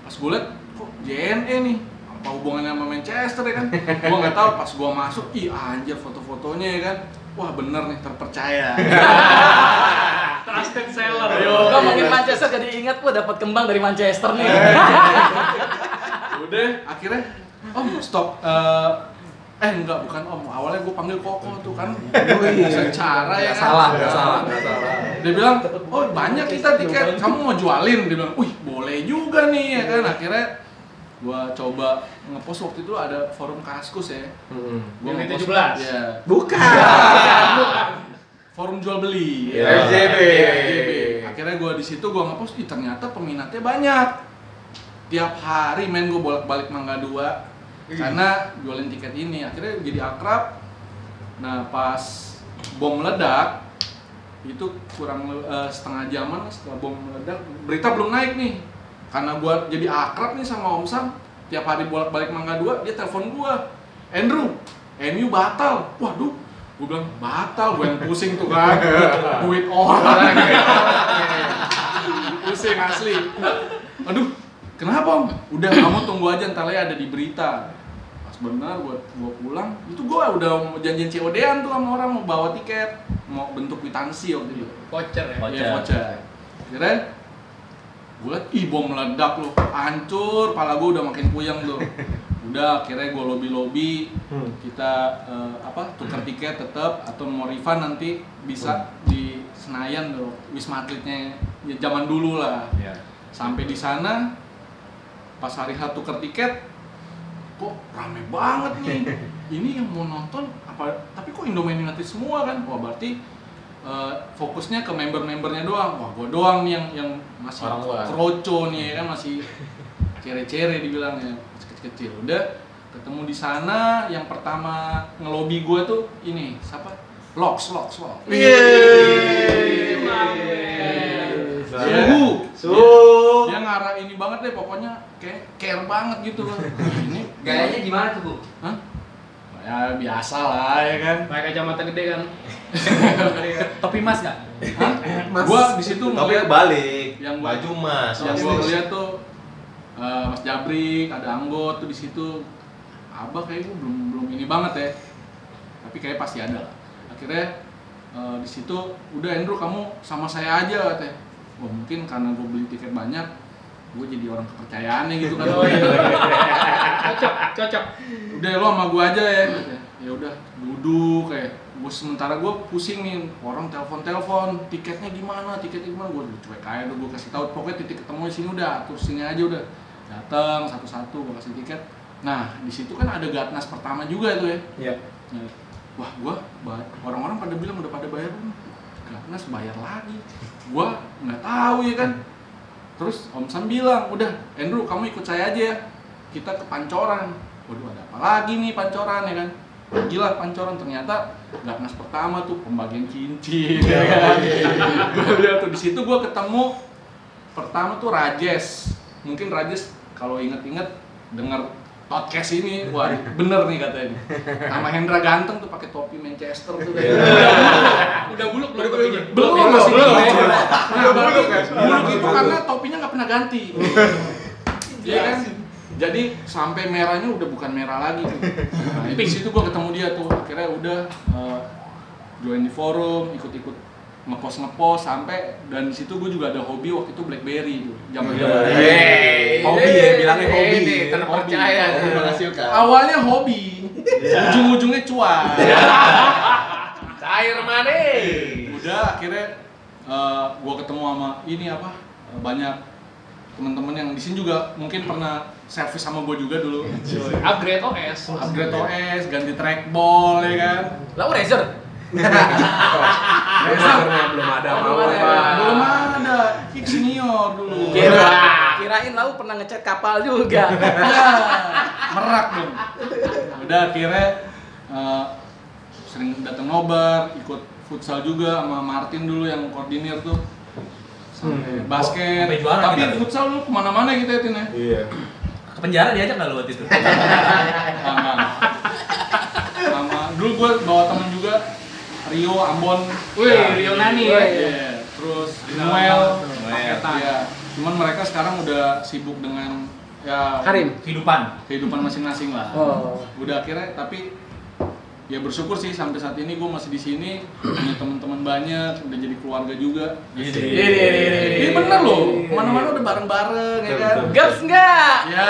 pas gue liat kok JNE nih apa hubungannya sama Manchester ya kan gue nggak tahu pas gue masuk ih anjir foto-fotonya ya kan wah bener nih terpercaya trusted seller Ngomongin Manchester jadi ingat gua dapat kembang dari Manchester nih. udah akhirnya om stop. Eh eh enggak bukan om. Awalnya gue panggil koko tuh kan. Secara ya. Kan salah nggak salah nggak salah. Dia bilang oh banyak kita tiket. Kamu mau jualin? Dia bilang wih boleh juga nih ya kan. Akhirnya gua coba ngepost waktu itu ada forum kaskus ya. Hmm. gua Yang ngepost. 17? ya bukan. Forum jual beli. Iya. FJB FJB. akhirnya gua di situ gua ngepost ih ternyata peminatnya banyak. Tiap hari main gua bolak balik mangga dua karena jualin tiket ini akhirnya jadi akrab. Nah pas bom meledak itu kurang eh, setengah jaman setelah bom meledak berita belum naik nih. Karena gua jadi akrab nih sama Om Sam tiap hari bolak balik mangga dua dia telepon gua. Andrew MU batal. Waduh gua bilang batal gua yang pusing tuh kan. Duit orang. Pusing asli. Aduh kenapa om? Udah kamu tunggu aja ntar lagi ada di berita benar gua gua pulang itu gua udah mau janjian COD-an tuh sama orang mau bawa tiket mau bentuk kwitansi waktu itu. Voucher ya? Voucher. Iya voucher. akhirnya gue liat ih bom meledak loh hancur pala gue udah makin puyeng tuh. Udah akhirnya gue lobby lobby Hmm. kita eh, apa tukar tiket tetap atau mau refund nanti bisa di Senayan tuh wisma atletnya ya zaman dulu lah. Iya. sampai di sana pas hari H tuker tiket kok rame banget nih? Ini yang mau nonton apa? Tapi kok Indomain United semua kan? Wah berarti eh, fokusnya ke member-membernya doang. Wah gua doang nih yang yang masih Orang luar. kroco nih ya kan? Masih cere-cere dibilangnya masih kecil-kecil. Udah ketemu di sana yang pertama ngelobi gua tuh ini siapa? Lox, Lox, Lox. Suhu. Suhu. Dia ngarah ini banget deh pokoknya kayak care banget gitu loh. Ini Gayanya gimana tuh, Bu? Hah? Ya biasa lah ya kan. pakai kacamata gede kan Topi mas nggak? Hah? Gua di situ tapi ngeliat kebalik yang gua- baju mas yang gua ngeliat tuh eh, Mas Jabrik, ada Anggot tuh di situ. Abah kayak gua belum belum ini banget ya. Tapi kayak pasti ada lah. Akhirnya eh, di situ udah Andrew kamu sama saya aja katanya. Wah mungkin karena gue beli tiket banyak, gue jadi orang kepercayaannya gitu kan. oh iya. Cocok cocok. Udah lo sama gue aja ya. Ya. udah duduk kayak gue sementara gue pusing nih. Orang telepon telepon tiketnya gimana tiketnya gimana? Gue cuek aja udah gue kasih tahu. Pokoknya titik ketemu di sini udah atur sini aja udah. Datang satu satu gue kasih tiket. Nah di situ kan ada gatnas pertama juga tuh ya. Iya. Nah, wah gua ba- orang-orang pada bilang udah pada bayar belum? Gaknas bayar lagi. Gua nggak tahu ya kan terus Om Sam bilang udah Andrew kamu ikut saya aja. Ya kita ke Pancoran. Waduh ada apa lagi nih Pancoran ya kan? Gila Pancoran ternyata Gaknas pertama tuh pembagian cincin ya kan? gua lihat tuh di situ gua ketemu pertama tuh Rajes mungkin Rajes kalau inget-inget dengar podcast ini wah bener nih katanya sama Hendra ganteng tuh pakai topi Manchester tuh kayak Udah buluk belum topinya? belum ya? masih belum. belum ya? nah buluk buluk itu karena topinya nggak pernah ganti Iya kan jadi sampai merahnya udah bukan merah lagi tuh. Nah, di situ gua ketemu dia tuh akhirnya udah eh, join di forum ikut-ikut ngepost ngepost sampai dan di situ gue juga ada hobi waktu itu BlackBerry tuh zaman zaman Hey, hobi ya, bilangnya hobi. Ini terpercaya. Hobi menghasilkan. awalnya hobi ujung-ujungnya cuan Cair mana? udah akhirnya eh, gua ketemu sama ini apa banyak teman-teman yang di sini juga mungkin pernah servis sama gue juga dulu Upgrade OS. upgrade OS ganti trackball ya kan Lalu Razer. Belum ada. Belum apa ada. belum ada kick senior dulu. Kira, kirain lalu pernah ngecat kapal juga. ya merak dong. Udah akhirnya eh, sering datang nobar ikut futsal juga sama Martin dulu yang koordinir tuh. Sampai basket. Sampai juara tapi kita futsal lu ke mana-mana gitu ya Tin ya? Iya. Ke penjara diajak nggak lu waktu itu? sama dulu gue bawa temen juga Rio Ambon Wih, Rio Nani ya. Iya, terus Noel Paketan. ya cuman mereka sekarang udah sibuk dengan ya Karim. Kehidupan. kehidupan masing-masing lah Oh. udah akhirnya tapi ya bersyukur sih sampai saat ini gue masih di sini punya teman-teman banyak udah jadi keluarga juga. Jadi. ini bener loh. Mana-mana udah bareng-bareng ya kan? Girls enggak? ya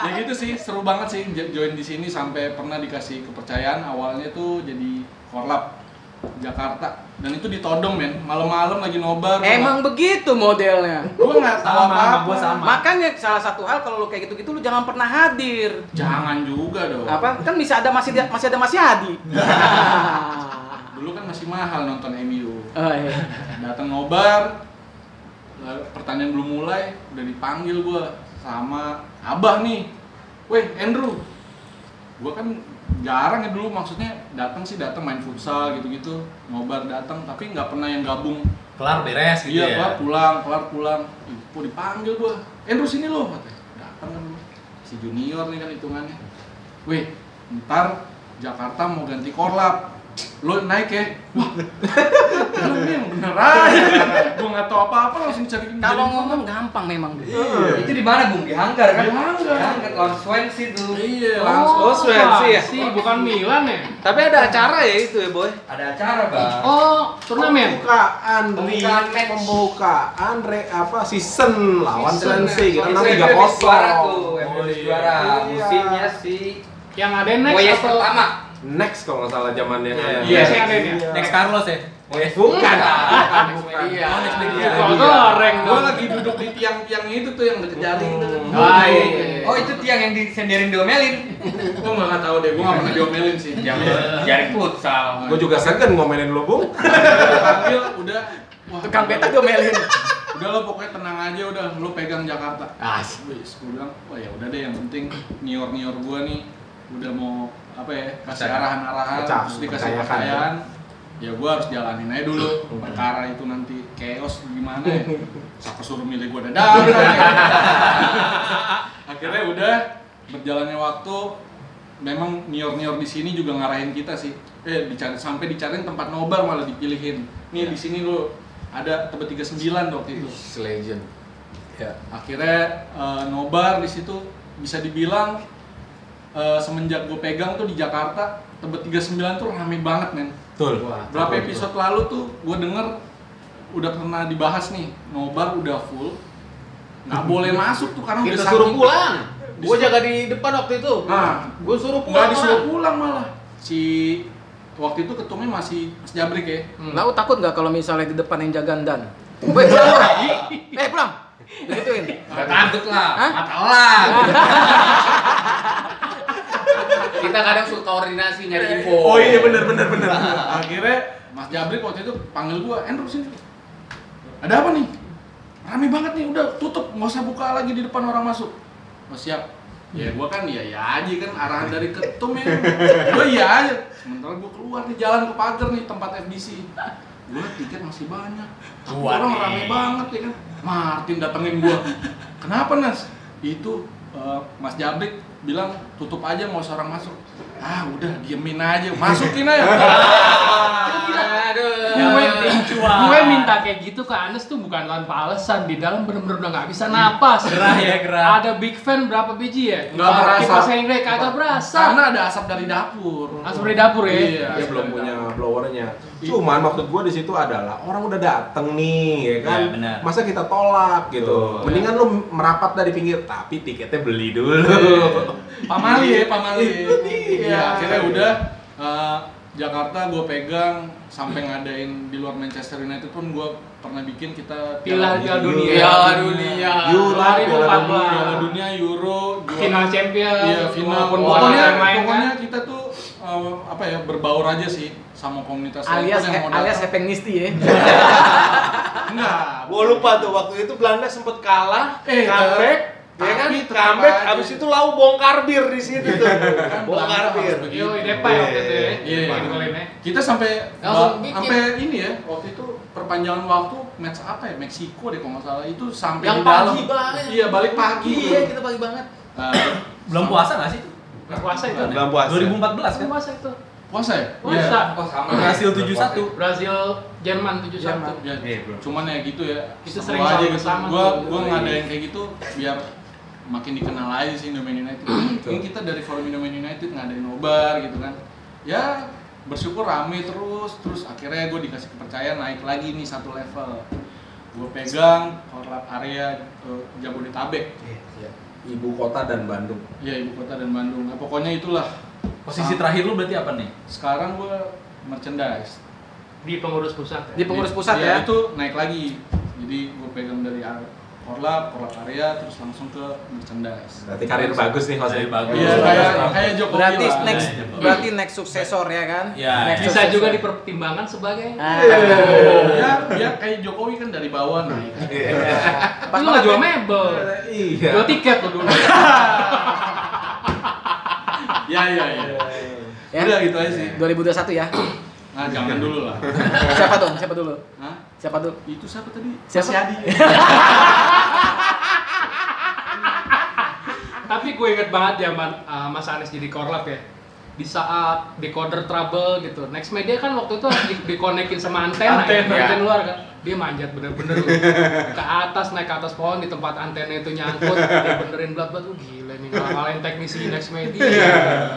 ya gitu sih seru banget sih join di sini sampai pernah dikasih kepercayaan. Awalnya tuh jadi korlap Jakarta dan itu ditodong men malam-malam lagi nobar Emang begitu modelnya. gue nggak tahu Sama, apa gua sama. Makanya salah satu hal kalau lu kayak gitu-gitu lu jangan pernah hadir. jangan juga dong Apa? Kan bisa ada masih masih ada masih Hadi. dulu kan masih mahal nonton MU oh, iya. datang nobar lalu pertandingan belum mulai udah dipanggil gua sama abah nih weh Andrew gua kan jarang ya dulu maksudnya datang sih datang main futsal gitu-gitu nobar datang tapi nggak pernah yang gabung. Kelar beres gitu iya ya. kelar pulang kelar pulang. Kok dipanggil gua. Andrew sini lo katanya. Datang kan si junior nih kan hitungannya. Weh ntar Jakarta mau ganti korlap lo naik ya wah lu ini yang bener aja gua nggak tahu apa-apa langsung cari Kalau ngomong gampang memang. Itu di mana, Bung? Di Hanggar kan? Di Hanggar. Hanggar lawan Swansea tuh. iya langsung Oh, Swansea ya? Sih, bukan Milan ya? Tapi ada acara ya itu ya, Boy? Ada acara, Bang. Oh, turnamen. Pembukaan, Pembukaan match. pembukaan re, apa season lawan ya. kita menang Soalnya tiga habis juara tuh, kosong. Iya. juara. Iya. Musimnya si Yang ada next atau pertama. Next kalau nggak salah zamannya. Iya. Iya, sih ada ya. Next Carlos ya. Moyes Bukan. bukan. Iya. Oh, next media. Gua goreng gua dong. lagi duduk di tiang-tiang itu tuh yang deket itu kan Ah, iya, iya, iya. Oh, itu tiang yang disenderin diomelin. gua nggak tahu deh gua nggak pernah diomelin sih Jaring futsal. Gue juga segan ngomelin lu, Bung. dipanggil udah wah, Tukang beta diomelin. udah lo pokoknya tenang aja udah lo pegang Jakarta As. Wis, gue bilang, wah ya udah deh yang penting nior nior gua nih udah mau apa ya kasih arahan-arahan terus dikasih percayakan, kepercayaan ya gua harus jalanin aja dulu. Perkara itu nanti chaos gimana ya? Siapa suruh milih gua dadang akhirnya udah berjalannya waktu memang nior nior di sini juga ngarahin kita sih. Eh dicari sampai dicariin tempat nobar malah dipilihin. Nih di sini lo ada tebet 39 waktu itu. Legend. Ya. akhirnya eh, nobar di situ bisa dibilang eh, semenjak gue pegang tuh di Jakarta Tebet 39 tuh rame banget men Betul. berapa episode lalu tuh gue denger udah pernah dibahas nih nobar udah full nggak boleh masuk tuh karena Kita udah suruh pulang. Gue jaga di depan waktu itu. nah Gue suruh nggak pulang. disuruh pulang malah si waktu itu ketumnya masih Mas Jabrik ya Lalu takut nggak kalau misalnya di depan yang jagan dan? Woi pulang lu. Eh pulang. Begituin. Gak takut lah. Hah? Mata lah. Kita kadang suka koordinasi nyari info. Oh iya bener bener bener. Akhirnya Mas Jabrik waktu itu panggil gua, Andrew sini. Ada apa nih? Rame banget nih, udah tutup, nggak usah buka lagi di depan orang masuk. Oh siap. Ya gua kan ya ya aja kan arahan dari ketum ya. Gua iya aja. Sementara gua keluar nih jalan ke pagar nih tempat FBC. Liat tiket masih banyak. Tapi orang rame banget ya kan. Martin datengin gua. Kenapa Nas? Itu eh, Mas Jabrik bilang tutup aja nggak usah orang masuk. Ah udah diemin aja, masukin aja. Aduh. gue gue minta kayak gitu ke Anes tuh bukan tanpa alasan di dalam bener-bener udah nggak bisa napas Gerah ya, gerah. ada big fan berapa biji ya Nggak berasa. kipas Henry kagak berasa Karena ada asap dari dapur. Asap dari dapur ya? Iya. Dia belum punya blowernya. Cuman maksud gua di situ adalah orang udah dateng nih, ya kan? Iya, benar. Masa kita tolak gitu. Mendingan lu merapat dari pinggir, tapi tiketnya beli dulu. Pamali ya, Pamali. Iya. Iya, akhirnya udah eh, Jakarta gue pegang sampai ngadain di luar Manchester United pun gue pernah bikin kita Piala Piala Dunia. Piala Dunia. Euro, Piala 2014. Piala Dunia Euro juara- final champion Iya final. Pokoknya, pokoknya kan kita tuh eh, apa ya berbaur aja sih sama komunitas lain alias yang mau alias. Hepeng Nisti ya. enggak. Gua lupa tuh waktu itu Belanda sempet kalah, Eh, comeback, ya kan? Comeback, aja. abis itu lau bongkar bir di situ tuh. Kan bongkar bir. Yo, Depa ya waktu itu ya. Iya, iya. golinnya. Kita sampai sampai ini ya waktu itu perpanjangan waktu match apa ya Meksiko deh kalau nggak salah itu sampai Yang di dalam. pagi banget. Iya balik pagi. Iya, kita pagi banget. Nah, Belum puasa nggak sih? Nggak puasa itu Bulan puasa. 2014 kan? puasa itu puasa ya? puasa Oh, sama. Berhasil 71. Brazil Jerman 71 Ya, Iya, bro. cuman ya gitu ya. Seru sering aja sama gitu. Gua gua ngadain kayak gitu biar makin dikenal aja sih Indomain United. Ini kita dari forum Indomain United ngadain nobar gitu kan. Ya bersyukur rame terus terus akhirnya gue dikasih kepercayaan naik lagi nih satu level gue pegang korlap area eh, Jabodetabek Ibu kota dan Bandung. ya ibu kota dan Bandung nah, pokoknya itulah Posisi terakhir lu berarti apa nih? sekarang gue merchandise di pengurus pusat ya. Di pengurus pusat Iya, ya. itu naik lagi jadi gue pegang dari ar- korlap korlap area terus langsung ke merchandise Berarti karir bagus nih Jose. Karir bagus. iya kayak kayak Jokowi Berarti lah. next Iya, iya. berarti next suksesor ya kan? Iya. Next Bisa successor. juga dipertimbangkan sebagai Ah. ya ya kayak Jokowi kan dari bawah naik Pas lu nggak jual mebel, Iya. jual tiket lo dulu. ya ya ya Ya. udah gitu aja sih 2021 ya. nah jangan dulu lah Siapa tuh? Siapa dulu? Hah? Siapa tuh? itu siapa tadi Siapa? Mas Yadi Tapi gue inget banget zaman uh, Mas Anies jadi korlap ya. Di saat decoder trouble gitu. Next Media kan waktu itu harus di, dikonekin sama antena, ya, Antena. antena luar kan. Dia manjat bener-bener loh. Ke atas, naik ke atas pohon di tempat antena itu nyangkut, dia benerin blat-blat. Uh, gila nih ngalahin teknisi Next Media.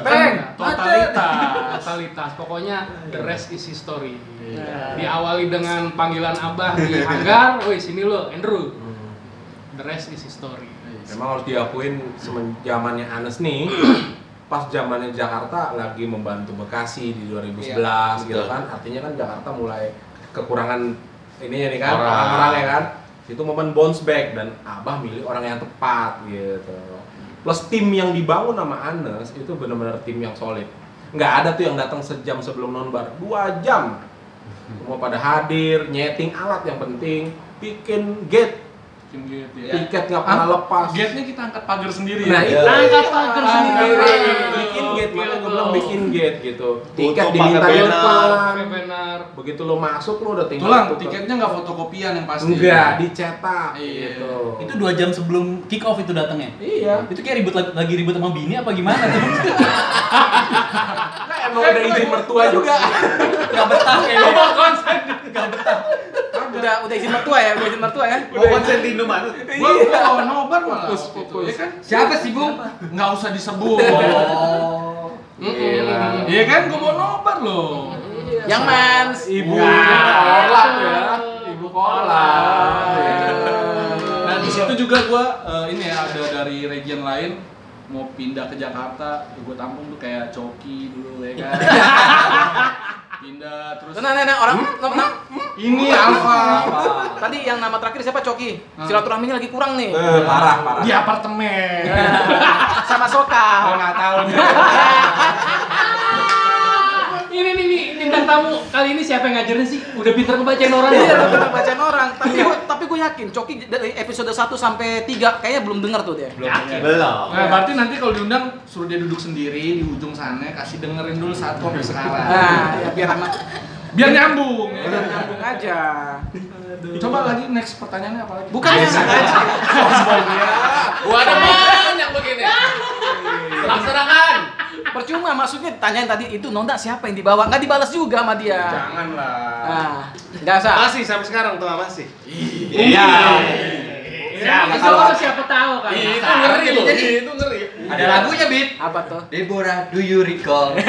Peng, totalitas, totalitas. Pokoknya the rest is history. Diawali dengan panggilan Abah di hanggar, woi sini lo, Andrew. The rest is history. Memang harus diakuin semen zamannya Anes nih pas zamannya Jakarta lagi membantu Bekasi di 2011 Iya, gitu kan artinya kan Jakarta mulai kekurangan ini ya nih kan Orang. orang-orang ya kan. Itu momen bounce back dan Abah milih orang yang tepat gitu. Plus tim yang dibangun sama Anes itu benar-benar tim yang solid. Nggak ada tuh yang datang sejam sebelum nonbar. Dua jam. Semua pada hadir nyeting alat yang penting bikin gate Bikin gate ya. tiket nggak pernah lepas Gate-nya kita angkat pagar sendiri Nah, ya. itu. Angkat pagar sendiri. bikin gate makanya gue bilang bikin gate gitu tiket diminta depan benar. begitu lo masuk lo udah tinggal Tulang, tiketnya nggak fotokopian yang pasti. enggak dicetak Iya. gitu Itu dua jam sebelum kick off itu datangnya. iya Itu kayak ribut lagi, ribut sama bini apa gimana tuh? nah, emang udah izin mertua juga Gak betah kayaknya. Udah udah izin mertua ya, udah izin mertua ya. Mau konsen di Indomaret. Gua gua lawan nobar malah. Fokus, fokus. Ya kan? Siapa sih, Bung? Nggak usah disebut. Oh. Iya kan, gua mau nobar loh. Yang mans. ibu Nah. kolak ya ibu kolak Nah di situ juga gua eh, ini ya ada dari region lain mau pindah ke Jakarta, ya gua tampung tuh kayak Coki dulu ya kan. Pindah terus. Nah, nah, nah, orang nah, nah. Ini Alfa. Tadi yang nama terakhir siapa Coki? Silaturahminya lagi kurang nih. Eh, parah, parah. Di apartemen. Sama Soka. Oh, nggak tahu nih. Ini nih nih bintang tamu kali ini siapa yang ngajarin sih? Udah pinter ngebacain orang Iya, ya? udah bacaan orang. Tapi gua, tapi gue yakin Coki dari episode 1 sampai 3 kayaknya belum dengar tuh dia. Belum. Nah, berarti nanti kalau diundang suruh dia duduk sendiri di ujung sana, kasih dengerin dulu satu sampai sekarang. Nah, ya biar aman. Biar nyambung. ya. Biar nyambung aja. Coba lagi next pertanyaannya apa lagi? Bukan ya sengaja. Gua ada banyak begini. Serang-serangan. Percuma maksudnya ditanyain tadi itu Nonda siapa yang dibawa? Nggak dibalas juga sama dia. Janganlah. Nah, nggak usah. Masih sampai sekarang tuh masih. Iya. Ya, kalau siapa tahu kan. Itu ngeri loh. itu ngeri. Ada lagunya, Bit. Apa tuh? Deborah, do you recall?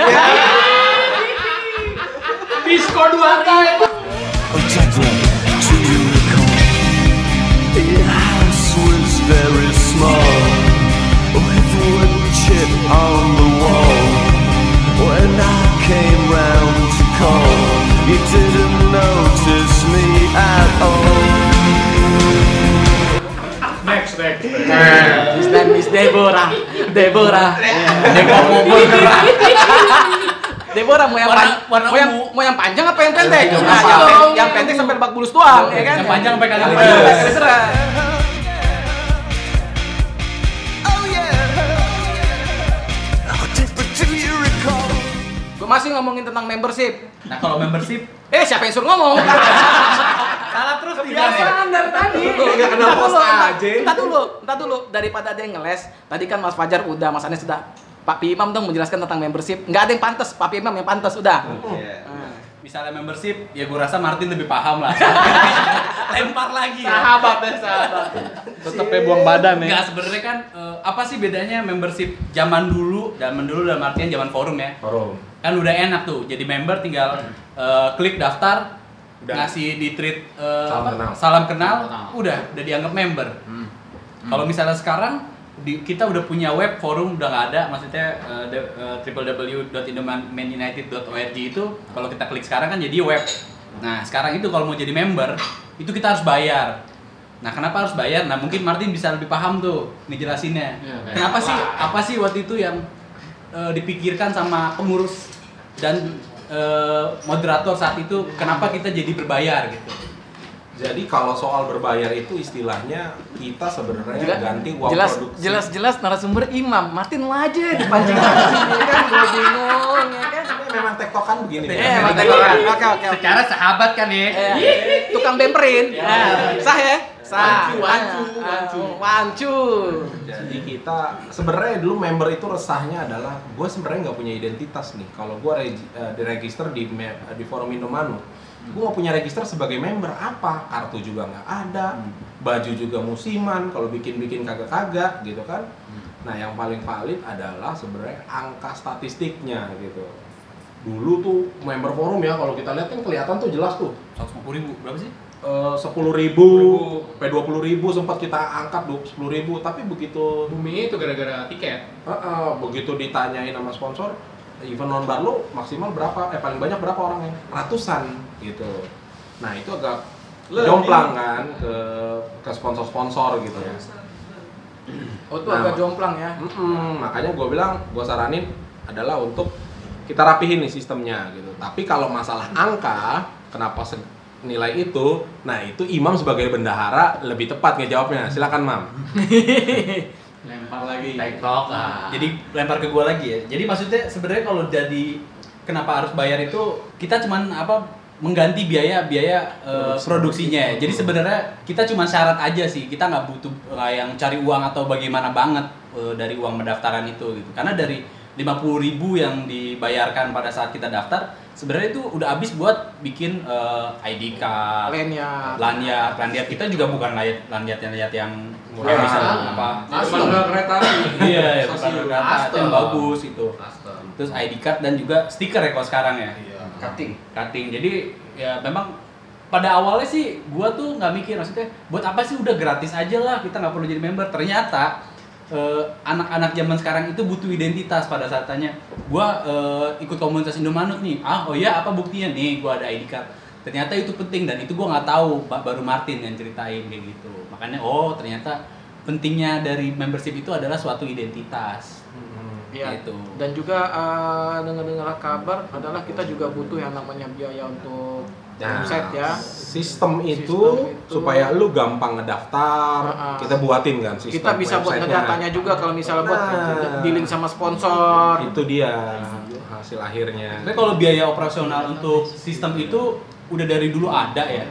Disco dua kali. House was very small With chip on the wall When I came round to call You didn't notice me at all Next, next. Name is Deborah. Deborah. Bogor gerak. Deborah mau yang Warna- mau yang mau yang panjang apa yang pendek? Yang Nah, yang, yang pendek sampai lebak bulus doang, ya kan? Yang panjang sampai kaki Yang lima. panjang sampai kaki Masih ngomongin tentang membership. Nah, kalau membership Eh, siapa yang suruh ngomong? salah terus Kebiasaan dari tadi. Lu nggak kenal entar- aja. Entar dulu, entar dulu. Daripada ada yang ngeles, tadi kan Mas Fajar udah, Mas Anies sudah. Pak Imam dong menjelaskan tentang membership. Nggak ada yang pantas, Pak Imam yang pantas udah. Nah. Misalnya membership, ya gue rasa Martin lebih paham lah. Lempar lagi ya. Sahabat deh, sahabat. Tetep ya buang badan ya. Enggak sebenarnya kan eh, apa sih bedanya membership zaman dulu, zaman dulu dalam artian zaman forum ya. Forum. Kan udah enak tuh, jadi member tinggal eh, klik daftar, Udah. ngasih di treat eh, Salam apa? kenal. salam kenal, Salam kenal. udah udah dianggap member. Kalau misalnya sekarang di, kita udah punya web forum udah nggak ada, maksudnya uh, the, uh, www.indomanunited.org itu kalau kita klik sekarang kan jadi web. Nah sekarang itu kalau mau jadi member itu kita harus bayar. Nah kenapa harus bayar? Nah mungkin Martin bisa lebih paham tuh ngejelasinnya. Baik. Kenapa sih? Apa sih waktu itu yang uh, dipikirkan sama pengurus dan uh, moderator saat itu? Kenapa kita jadi berbayar gitu? Jadi kalau soal berbayar itu istilahnya kita sebenarnya Jelas, ganti uang jelas, produksi. jelas, jelas narasumber Imam. Martin lo aja dipancing pancing ya kan, gue bingung ya kan. Memang tektokan begini. Eh, ya. emang tektokan. Oke, oke, oke. Secara sahabat kan ya. Eh, tukang bemperin. Nah, sah ya? Sah. Wancu, wancu, Ah, wancu. Wancu. Jadi kita sebenarnya dulu member itu resahnya adalah gue sebenarnya nggak punya identitas nih. Kalau gue regi- eh, diregister di di forum Indomanu, gue nggak punya register sebagai member apa? Kartu juga nggak ada, baju juga musiman. Kalau bikin-bikin kagak-kagak gitu kan. Nah yang paling valid adalah sebenarnya angka statistiknya gitu. Dulu tuh member forum ya kalau kita lihat kan kelihatan tuh jelas tuh 150 ribu berapa sih? sepuluh ribu, sampai dua puluh ribu sempat kita angkat sepuluh ribu, tapi begitu Bumi itu gara-gara tiket. Heeh, begitu ditanyain sama sponsor, event non bar lu maksimal berapa? Eh paling banyak berapa orangnya? Ratusan gitu. Nah itu agak Lebih. jomplang kan ke ke sponsor-sponsor gitu ya. Oh, itu Nah, agak jomplang ya. Mm-mm, makanya gue bilang, gue saranin adalah untuk kita rapihin nih sistemnya gitu. Tapi kalau masalah angka, kenapa nilai itu? Nah itu Imam sebagai bendahara lebih tepat ngejawabnya. Silakan Mam. Lempar lagi. TikTok ah. Jadi lempar ke gua lagi ya. Jadi maksudnya sebenarnya kalau jadi kenapa harus bayar itu kita cuman apa mengganti biaya biaya eh, produksinya. ya. Jadi sebenarnya kita cuma syarat aja sih. Kita nggak butuh eh, yang cari uang atau bagaimana banget eh, dari uang pendaftaran itu gitu. Karena dari 50.000 ribu yang dibayarkan pada saat kita daftar sebenarnya itu udah habis buat bikin eh, ID card, Lainnya. lanyard, lanyard kita juga bukan lanyard lanyard lanyard yang Murah. yang bisa apa Cuma nggak kereta api. iya ya, bukan Astaga. yang bagus itu terus ID card dan juga stiker ya kalau sekarang ya Cutting. cutting jadi ya memang pada awalnya sih gua tuh nggak mikir maksudnya buat apa sih udah gratis aja lah kita nggak perlu jadi member ternyata eh, anak-anak zaman sekarang itu butuh identitas pada saat tanya gua eh, ikut komunitas Indomanut nih. Ah oh ya apa buktinya? Nih gua ada ID card. Ternyata itu penting dan itu gua nggak tahu Ba- baru Martin yang ceritain kayak gitu. Makanya oh ternyata pentingnya dari membership itu adalah suatu identitas. Iya. Gitu. Dan juga eh, dengar-dengar kabar adalah kita juga butuh yang namanya biaya untuk Nah, omset ya. Sistem itu, Sistem itu- supaya lu gampang ngedaftar, ah. kita buatin kan sistem Kita bisa buat ngedatanya juga kalau misalnya buat Nah. dealing sama sponsor. Itu dia hasil akhirnya. Tapi kalau biaya operasional untuk sistem itu udah dari dulu ada ya.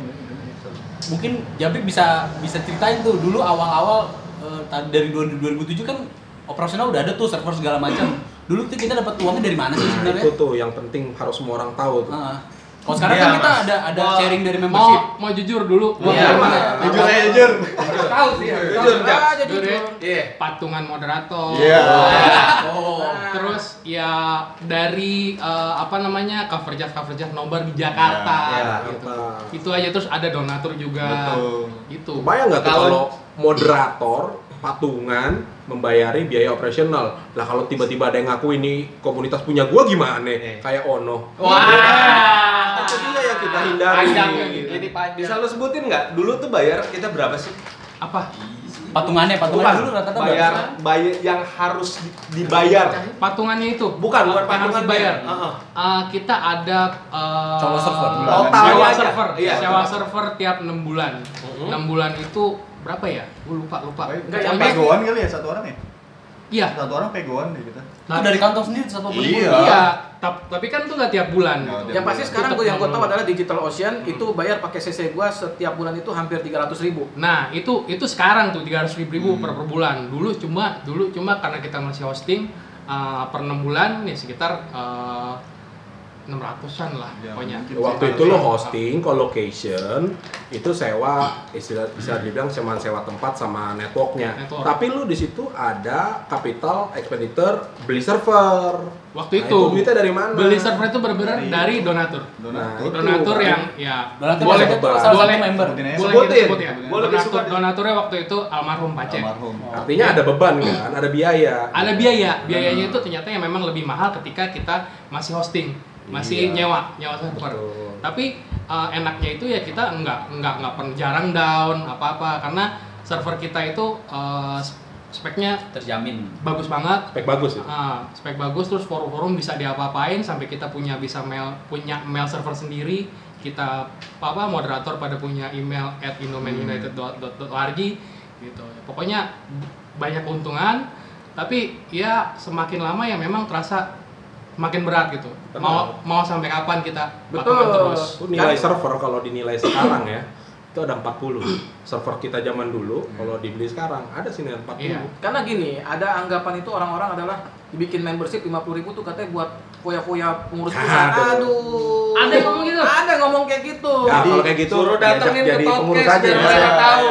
Mungkin Jabrik bisa bisa ceritain tuh dulu awal-awal eh, dari 2007 kan operasional udah ada tuh server segala macam. Dulu tuh kita dapat uangnya dari mana sih Nah, sebenarnya? itu tuh yang penting harus semua orang tahu tuh. Heeh. Kalau sekarang Iya, kan kita Mas. ada ada Mau- sharing dari membership. Mau mau jujur dulu. Iya. Jujur aja jujur. Tahu sih. Jujur, aja Jujur ya. jujur. Iya. Patungan moderator. Iya. Oh. Terus ya dari eh, apa namanya cover jas cover jas nobar di Jakarta. Iya, gitu. Itu aja terus ada donatur juga. Betul. Gitu. Kebayang nggak kalau moderator patungan membayari biaya operasional. Lah kalau tiba-tiba ada yang ngaku ini komunitas punya gua gimana? Eh. Kayak Ono. Wah. Itu dia yang kita hindari. Panjangnya gitu. Jadi panjang. Bisa lu sebutin nggak? Dulu tuh bayar kita berapa sih? Apa? Patungannya, patungan dulu rata-rata bayar bayar yang harus di- dibayar. Patungannya itu. Bukan, bukan patungan dibayar. Heeh. Eh, kita ada eh, Sewa server. Total sewa aja. server, Iya. sewa server tiap 6 bulan. Mhm. 6 bulan itu berapa ya? Gue lupa lupa. Enggak, Yang pegoan kali ya satu orang ya? Iya. Satu orang pegoan deh kita. Itu dari kantong sendiri satu puluh Iya. Iya. Tap- tapi kan itu nggak tiap bulan. Nggak tiap Yang pasti bulan. sekarang gue yang gue tahu adalah Digital Ocean itu bayar pakai CC gua setiap bulan itu hampir 300 ribu. Nah, itu itu sekarang tuh 300 ribu per, per bulan. Dulu cuma dulu cuma karena kita masih hosting uh, per 6 bulan nih sekitar uh, 600-an lah Ya, pokoknya. mungkin. Waktu itu lo hosting, co-location, itu sewa istilah bisa dibilang cuma sewa tempat sama networknya. Network. Tapi lu di situ ada capital expenditure beli server. Waktu Nah, itu duitnya dari mana? beli server itu benar-benar Dari- dari donatur. Donatur. Itu Donatur yang ya Donatur boleh satu boleh member. Boleh kita Sebutin. sebut ya. Lebih Donatur, donaturnya waktu itu almarhum Pace. Almarhum. Artinya ada beban kan, ada biaya. Ada biaya, biayanya itu ternyata yang memang lebih mahal ketika kita masih hosting, masih Iya. nyewa, nyewa server. Betul. Tapi uh, enaknya itu ya kita enggak enggak enggak pernah jarang down apa-apa karena server kita itu uh, speknya Terjamin. bagus banget. Spek bagus itu. Ah, spek bagus terus forum-forum bisa diapa-apain sampai kita punya bisa mail punya mail server sendiri kita apa apa moderator pada punya email at indomainunited.org gitu pokoknya banyak keuntungan tapi ya semakin lama ya memang terasa makin berat gitu mau mau sampai kapan kita Betul. terus nilai server kalau dinilai sekarang ya, itu ada 40. Server kita zaman dulu kalau dibeli sekarang ada sih nilai 40. Iya. Karena gini, ada anggapan itu orang-orang adalah dibikin membership 50 ribu tuh katanya buat foya-foya pengurus pusat. Aduh. Aduh. Ada yang ngomong gitu? Ada yang ngomong kayak gitu. Ya, Jadi, kalau kayak gitu suruh datengin ke jadi podcast pengurus aja. biar ya. mereka tahu.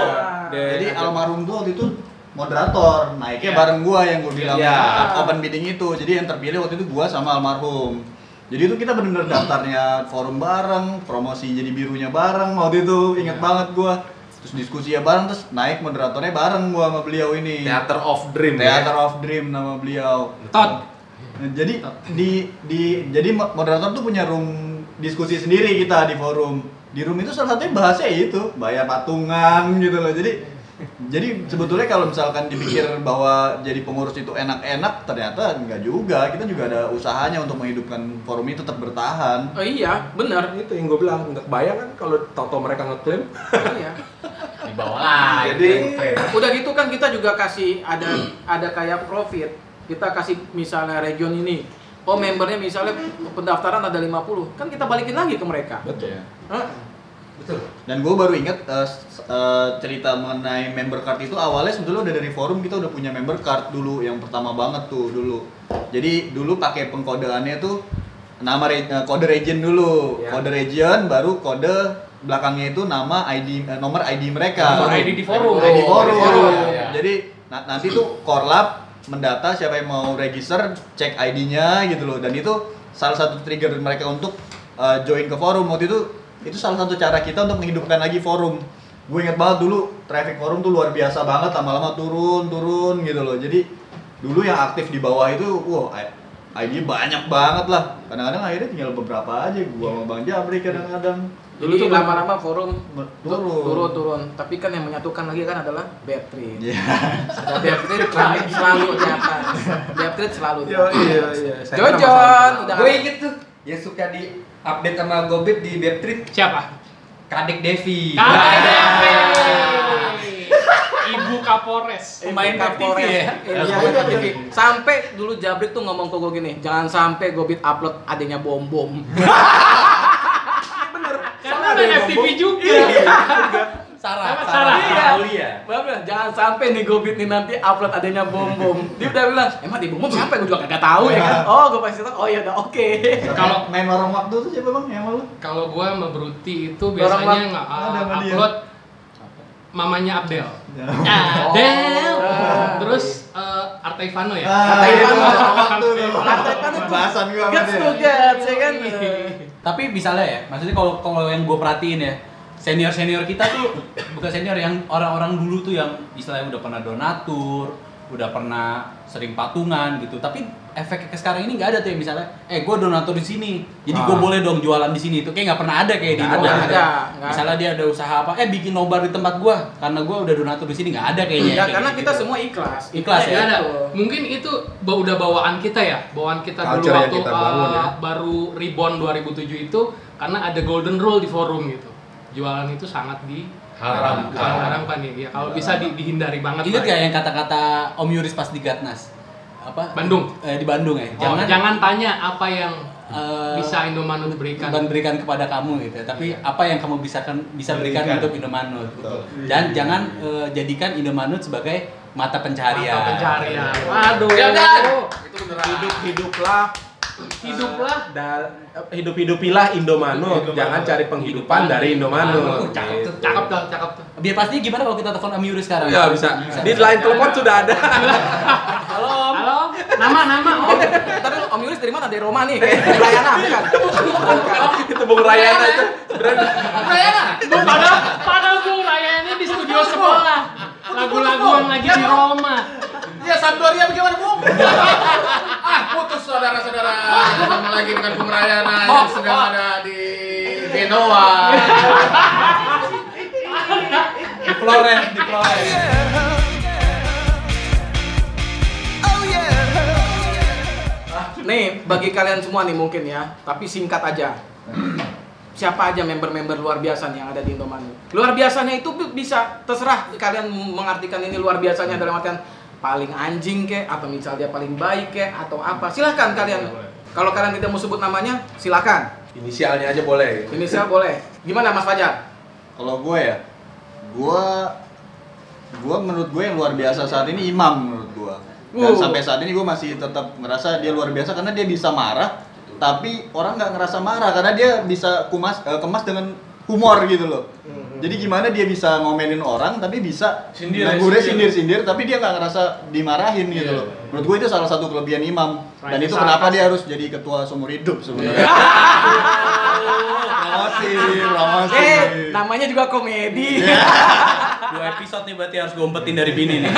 Dia Jadi almarhum tuh waktu itu moderator, naiknya Iya. bareng gua yang gua bilang Iya. open meeting itu. Jadi yang terpilih waktu itu gua sama almarhum. Jadi itu kita bener-bener daftarnya forum bareng, promosi jadi birunya bareng. Waktu itu inget banget gua. Terus diskusi ya bareng, terus naik moderatornya bareng gua sama beliau ini. Theater of Dream. ya. Theater of Dream nama beliau. tot jadi di di jadi mo- moderator tuh punya room diskusi sendiri kita di forum. Di room itu salah satunya bahasnya itu bayar patungan gitu loh. Jadi jadi sebetulnya kalau misalkan dipikir bahwa jadi pengurus itu enak-enak, ternyata enggak juga. Kita juga ada usahanya untuk menghidupkan forum ini tetap bertahan. Oh iya, benar. itu yang gue bilang nggak kebayang kan kalau tau mereka ngeklaim iya. Di bawah lah. Jadi Udah gitu kan kita juga kasih ada ada kayak profit. Kita kasih misalnya region ini. Oh membernya misalnya pendaftaran ada 50. Kan kita balikin lagi ke mereka. betul Hah? Dan gue baru inget eh, s- eh, cerita mengenai member card itu awalnya sebetulnya udah dari forum kita udah punya member card dulu yang pertama banget tuh dulu. Jadi dulu pakai pengkodeannya tuh nama re- eh, kode region dulu, Ya. kode region baru kode belakangnya itu nama ID nomor ID mereka. Nomor ID di forum. ID Oh, forum. forum, ya. Jadi na- nanti tuh korlap mendata siapa yang mau register, cek ID-nya gitu loh. Dan itu salah satu trigger mereka untuk uh, join ke forum waktu itu itu salah satu cara kita untuk menghidupkan lagi forum gue inget banget dulu traffic forum tuh luar biasa banget lama-lama turun turun gitu loh jadi dulu yang aktif di bawah itu wah I- ID banyak banget lah kadang-kadang akhirnya tinggal beberapa aja gua sama bang Jabri kadang-kadang Dulu tuh lama-lama forum turun turun turun. Tapi kan yang menyatukan lagi kan adalah Beatrice. Iya. Ada Beatrice selalu, selalu di atas. Beatrice selalu di atas. iya iya. Jojon udah Gue inget tuh yang suka di update sama Gobit di Webtrip Siapa? Kadek Devi. Kakek Devi. Ibu Kapolres. Pemain Kapolres. Ya? Iya, TV. Sampai dulu Jabrik tuh ngomong ke gue gini, jangan sampai Gobit upload adanya bom bom. Karena ada FTV juga. Sarah, Sarah. Sarah, Iya. Gua bilang, jangan sampai nih Gobit nih nanti upload adanya bom bom. Dia udah bilang, emang di bom bom siapa? Gue juga kagak tahu ya kan. Oh, gue pasti tahu. Oh ya udah oke. Kalau- main lorong waktu tuh siapa bang yang malu Kalau gua sama Bruti itu biasanya nggak uh, sama upload mamanya Abdel. Ya. Abdel. Oh. Terus uh, Arte Ivano ya. Iya, waktu tuh Arte Ivano tuh bahasan sama Gets tuh gets ya kan. Tapi misalnya ya, maksudnya kalau kalau yang gue perhatiin ya, senior senior kita tuh bukan senior yang orang-orang dulu tuh yang istilahnya udah pernah donatur, udah pernah sering patungan gitu. Tapi efek ke sekarang ini nggak ada tuh yang misalnya, eh gue donatur di sini, jadi gue Ah. boleh dong jualan di sini. Itu kayak nggak pernah ada kayak di ada, gitu. ada, Misalnya dia ada usaha apa, eh bikin nobar di tempat gue, karena gue udah donatur di sini nggak ada kayaknya. Ya kayak karena gitu. kita semua ikhlas. Ikhlas Ya, ya? ada. Mungkin itu udah bawaan kita ya, bawaan kita dulu Culture yang waktu kita bangun uh, ya. baru Reborn 2007 itu karena ada golden rule di forum gitu. Jualan itu sangat di Haramkan. haramkan ya. Ya, kalau bisa di- dihindari banget. Ingat gak ya. yang kata-kata Om Yuris pas di Gatnas? Apa? Bandung. Eh, di Bandung ya. Oh, jangan, tanya apa yang eh, bisa Indomaret berikan. dan berikan kepada kamu gitu ya. Tapi apa yang kamu bisa kan bisa berikan, Berikan. untuk Indomanut. Betul. Dan jangan eh, jadikan Indomanut sebagai mata pencarian. Mata pencarian. Waduh. Ya kan? Itu beneran. Hidup hiduplah Hiduplah. dan hidup hidupilah Indomanut. Indomanut. Jangan cari penghidupan dari Indomanut. Cakep tuh, Gitu. cakep tuh, cakep tuh. Biar pasti gimana kalau kita telepon Om Yuris sekarang? Ya bisa. Di line telepon sudah ada. Halo Om. Halo, nama nama Om. Tadi Om Yuris dari mana? Dari Roma nih. Rayana bukan? itu Bung Rayana itu. Rayana. Padahal padahal Bung Rayana di studio sebelah. Lagu-lagu yang lagi di Roma. Ya Sampdoria bagaimana Bung? ah putus saudara-saudara. Sama lagi dengan Bung Rayana yang sedang ada di Genoa. Di Florence, di Florence. Nih, bagi kalian semua nih mungkin ya, tapi singkat aja. Siapa aja member-member luar biasa nih yang ada di Indomaret? Luar biasanya itu bi- bisa terserah kalian mengartikan ini luar biasanya dalam artian paling anjing kek atau misal dia paling baik kek atau apa. Silahkan kalian. Kalau kalian tidak mau sebut namanya, silakan. Inisialnya aja boleh. Inisial boleh. Gimana Mas Fajar? Kalau gue ya, gue gue menurut gue yang luar biasa saat ini Imam menurut gue. Dan Uh. sampai saat ini gue masih tetap merasa dia luar biasa karena dia bisa marah, tapi orang nggak ngerasa marah karena dia bisa kumas eh, kemas dengan humor gitu loh. Jadi gimana dia bisa ngomelin orang tapi bisa Sindir, negurnya sindir. sindir-sindir tapi dia nggak ngerasa dimarahin gitu Iya. loh. Menurut gue itu salah satu kelebihan Imam. Dan itu kenapa dia harus jadi ketua seumur hidup sebenarnya. promosi, promosi. Eh, namanya juga komedi. Dua episode nih berarti harus gue umpetin dari bini nih.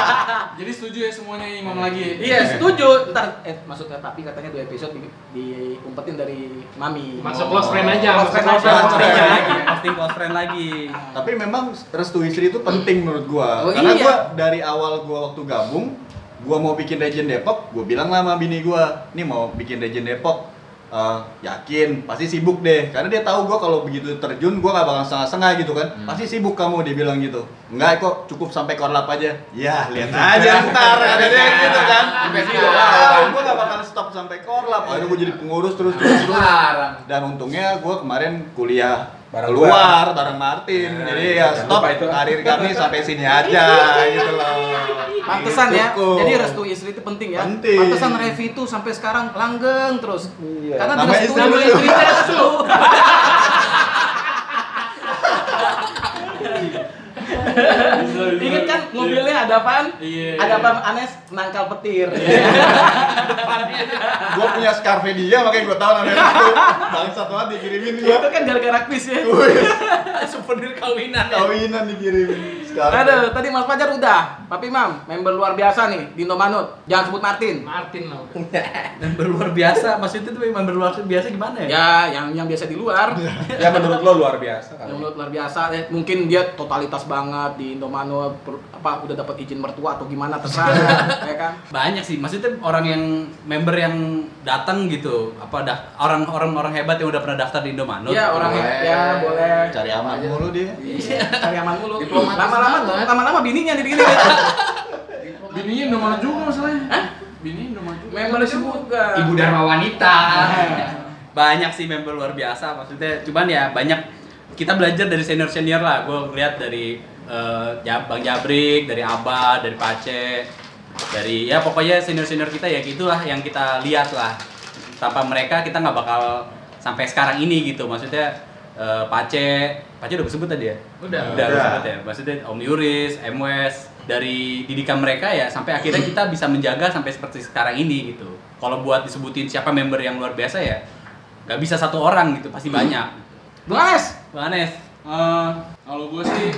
Jadi setuju ya semuanya imam lagi. Iya, setuju. Ntar eh maksudnya tapi katanya dua episode di, diumpetin dari Mami. Masuk close friend aja, Close friend aja. Close friend lagi, posting close friend lagi. Tapi memang restu istri itu penting menurut gua. Oh, Karena iya. gua dari awal gua waktu gabung, gua mau bikin Legend Depok, gua bilang lah sama bini gua, nih mau bikin Legend Depok. Eh, yakin pasti sibuk deh. Karena dia tahu gua kalau begitu terjun gua nggak bakal setengah-setengah gitu kan. Pasti sibuk kamu dia bilang gitu. Enggak kok cukup sampai korlap aja. Ya lihat aja ntar ada dia gitu kan. Gua nggak bakal stop sampai korlap. Akhirnya gua jadi pengurus terus terus terus. Dan untungnya gue kemarin kuliah Bareng keluar bareng Martin Nah, jadi ya jangan stop lupa itu. karir kami sampai sini aja gitu loh Pantesan ya. Jadi restu istri itu penting ya. Penting. Pantesan Revi itu sampai sekarang langgeng terus. Iya. Karena Nama restu istri restu. Ingat kan mobilnya ada apaan? Iya. Ada apa Anes nangkal petir. gue punya scarfe dia makanya gue tahu namanya itu bangsat banget dikirimin gue itu kan gara-gara quiz ya. Souvenir kawinan ya. Kawinan dikirim sekarang. Aduh, tadi Mas Fajar udah. Tapi Mam, member luar biasa nih di Indomanut. Jangan sebut Martin. Martin lah udah. Member luar biasa, maksudnya tuh member luar biasa gimana ya? Ya, yang yang biasa di luar. Ya menurut lo luar biasa kan? yang menurut luar biasa eh, mungkin dia totalitas banget di Indomanut per- apa udah dapat izin mertua atau gimana terserah ya kan Banyak sih, maksudnya orang yang member yang datang gitu, apa dah orang-orang orang hebat yang udah pernah daftar di Indomaret. Iya orang boleh. ya boleh Cari aman mulu dia. Iya, cari aman mulu lama-lama tuh banget. lama-lama bininya nih begini Bininya udah mana juga masalahnya? Hah? Bininya mana juga? member juga Ibu Dharma wanita. banyak sih member luar biasa maksudnya cuman ya banyak kita belajar dari senior senior lah gue ngeliat dari eh, Ja- bang Jabrik dari Abah dari Pace dari ya pokoknya senior senior kita ya gitulah yang kita lihat lah. Tanpa mereka kita nggak bakal sampai sekarang ini gitu. Maksudnya eh, Pace Pace udah disebut tadi ya? Udah. udah Udah. disebut ya? Maksudnya Om Yuris MWS dari didikan mereka ya sampai akhirnya kita bisa menjaga sampai seperti sekarang ini gitu. Kalau buat disebutin siapa member yang luar biasa ya nggak bisa satu orang gitu pasti banyak. Bung Anes? Bang Anes. Eh, kalau gue sih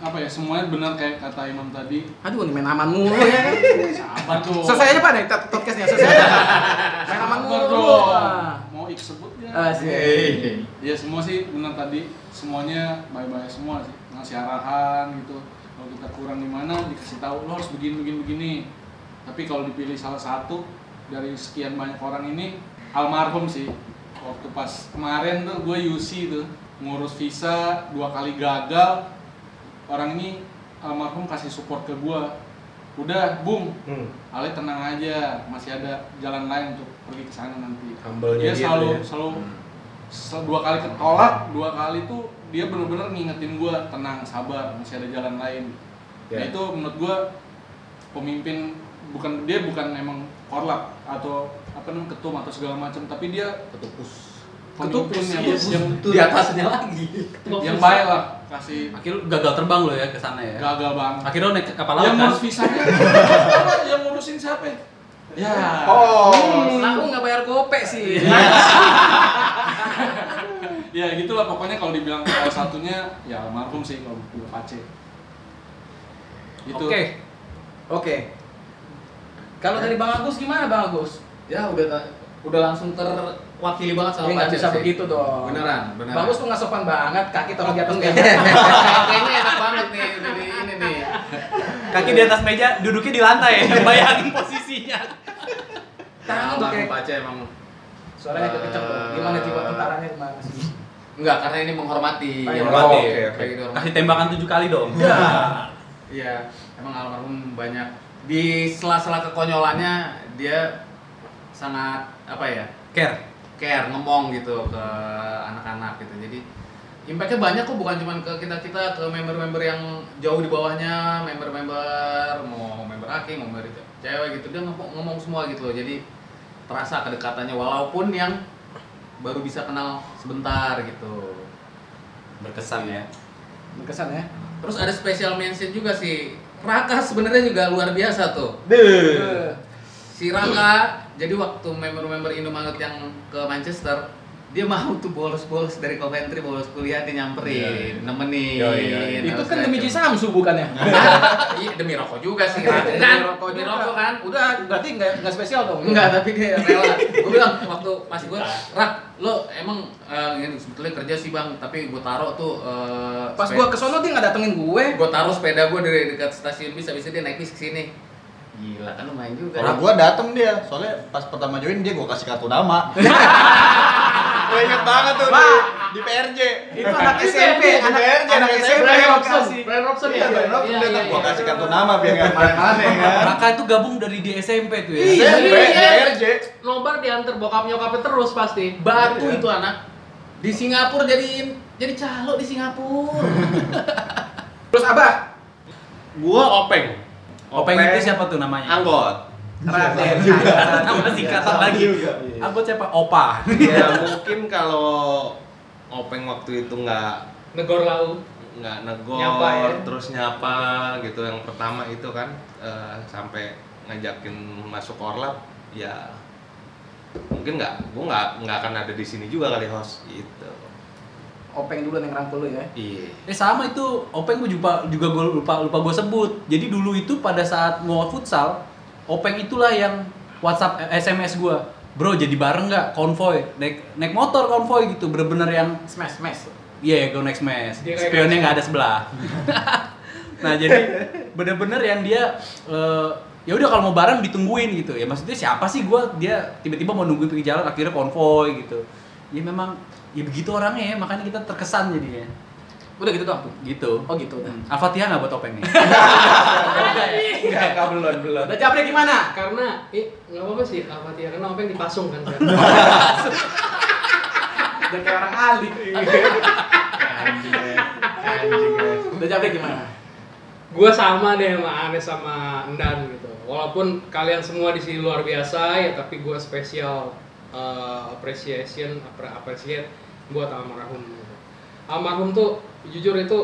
apa ya semuanya benar kayak kata Imam tadi. aduh ini main aman mulu ya Sabar tuh. selesai aja pak nih podcastnya selesai main aman mulu dong. Mau ik sebutnya. Asik. Ya semua sih benar tadi semuanya bye-bye semua sih ngasih arahan gitu kalau kita kurang di mana dikasih tahu lo harus begini begini begini tapi kalau dipilih salah satu dari sekian banyak orang ini almarhum sih waktu pas kemarin tuh gue UC tuh ngurus visa dua kali gagal orang ini almarhum kasih support ke gue udah bung Hmm. Ale tenang aja masih ada jalan lain untuk pergi ke sana nanti Humble-nya dia selalu ya. selalu sel- dua kali ketolak dua kali tuh dia bener-bener ngingetin gue tenang sabar masih ada jalan lain Ya. nah itu menurut gue pemimpin bukan dia bukan emang korlap atau apa namanya ketum atau segala macam tapi dia Ketupus. pemimpin yang, iya, yang di atasnya lagi. yang baik lah kasih. Akhirnya lu gagal terbang lo ya ke sana ya? Gagal banget akhirnya lo naik kapal laut yang kan? ngurus visanya. Yang ngurusin siapa ya? ya. Oh. Nah, aku nggak bayar gope sih. ya gitulah pokoknya kalau dibilang salah satunya ya almarhum sih kalau gue Pace itu oke. Oke. Kalau dari Bang Agus gimana Bang Agus? Ya udah udah langsung terwakili banget sama Pacer bisa sih. begitu dong. Beneran, beneran. Bang Agus tuh nggak sopan banget, kaki taruh di atas meja. Kayaknya enak banget nih jadi ini nih. kaki di atas meja duduknya di lantai bayangin posisinya Tangan tuh kayak Pace emang suaranya kecap dong. Gimana jiwa tentaranya gimana sih? enggak karena ini menghormati. Oh, Ya, menghormati. oke, Oke, oke. oke. gitu. kasih tembakan tujuh kali dong Iya, emang almarhum banyak di sela-sela kekonyolannya dia sangat apa ya? care care ngomong gitu ke anak-anak gitu. Jadi impactnya banyak kok bukan cuma ke kita kita ke member-member yang jauh di bawahnya, member-member mau member aki, mau member cewek gitu dia ngomong, ngomong semua gitu loh. Jadi terasa kedekatannya walaupun yang baru bisa kenal sebentar gitu. berkesan ya Berkesan ya. Terus ada special mention juga sih. Raka sebenarnya juga luar biasa tuh. Eh, Si Raka, jadi waktu member-member Indomaret yang ke Manchester, dia mau tuh bolos-bolos dari Coventry, bolos kuliah dia nyamperin, nemenin. Iya, iya, iya. Itu kan demi belajar. Samsu bukannya? Iya, demi rokok juga sih. Kan? Demi rokok demi rokok kan? Udah, berarti nggak nggak spesial dong. Enggak, tapi dia rela. Gue bilang waktu pas gue, Rak, lo emang eh, ini sebetulnya kerja sih bang, tapi gue taruh tuh. eh, Pas gua kesono dia nggak datengin gue. gue taruh sepeda gue dari dekat stasiun bis, habis itu dia naik bis ke sini. Gila kan lumayan juga. Kalau gua dateng dia, soalnya pas pertama join dia gua kasih kartu nama. gua inget banget tuh di, Wah. di PRJ. Itu anak Di SMP, anak- di PRJ, anak anak SMP. SMP. Brian Robson. Robson. Brian Robson Iya, ya? Brian Robson Iya, datang. iya, Gua iya. kasih kartu nama biar nggak aneh-aneh kan. Raka itu gabung dari di SMP tuh ya Iya. SMP, di PRJ. Nobar diantar bokap nyokapnya terus pasti. Batu Iya. itu anak. Di Singapura jadiin jadi calo di Singapura. Terus Abah, Gua openg. Openg itu siapa tuh namanya? Anggot. Raden. Nama singkatan lagi. Anggot siapa? Opa. ya mungkin kalau openg waktu itu nggak Negor laut. nggak negor Nyapa ya? terus nyapa gitu yang pertama itu kan eh, sampai ngajakin masuk orlap ya mungkin nggak gua nggak nggak akan ada di sini juga kali host gitu Openg dulu yang rangkul lu ya. Iya. Eh sama itu, Openg gue juga juga gue lupa lupa gue sebut. Jadi dulu itu pada saat mau futsal, Openg itulah yang WhatsApp eh, SMS gue. Bro jadi bareng nggak konvoy naik naik motor konvoy gitu bener-bener yang Smash smash. Iya, go next match. Dia kayak Spionnya next nggak ada sebelah. nah, jadi bener-bener yang dia eh, ya udah kalau mau bareng ditungguin gitu. Ya maksudnya siapa sih gua dia tiba-tiba mau nungguin pinggir jalan akhirnya konvoy gitu. Ya memang ya begitu orangnya ya, makanya kita terkesan jadinya. Udah gitu doang. Gitu. Oh gitu udah. Al-Fatihah nggak buat topeng nih? Enggak, enggak belum, belum. Udah Japri gimana? Karena, eh nggak apa-apa sih, Al-Fatihah karena Openg dipasung kan. Udah kayak orang ahli. Anjing. Anjing. Udah Japri gimana? gue sama deh sama Anes sama Endan gitu walaupun kalian semua di sini luar biasa ya tapi gue spesial uh, appreciation appre- appreciate buat almarhum. Almarhum tuh jujur itu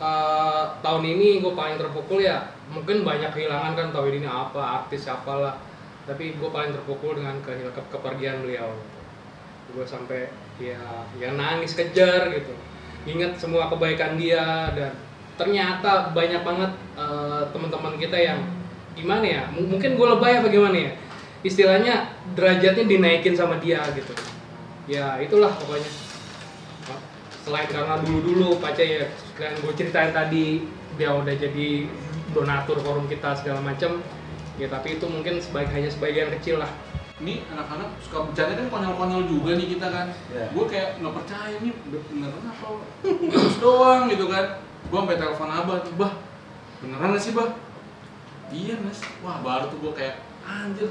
uh, tahun ini gue paling terpukul ya mungkin banyak kehilangan kan tahun ini apa artis siapa lah tapi gue paling terpukul dengan ke- kepergian beliau. Gue sampai ya ya nangis kejar gitu. Ingat semua kebaikan dia dan ternyata banyak banget eh, teman-teman kita yang gimana ya M- mungkin gue lebay apa gimana ya istilahnya derajatnya dinaikin sama dia gitu. Ya itulah pokoknya selain karena dulu-dulu Pace ya sekalian gue ceritain tadi dia udah jadi donatur forum kita segala macam ya tapi itu mungkin sebagai hanya sebagian kecil lah Ini anak-anak suka bercanda kan konyol-konyol juga nih kita kan. Iya. Gue kayak nggak percaya nih beneran apa terus doang gitu kan. Gue sampai telepon abah tuh, bah beneran gak sih bah? Iya mas. Wah baru tuh gue kayak anjir.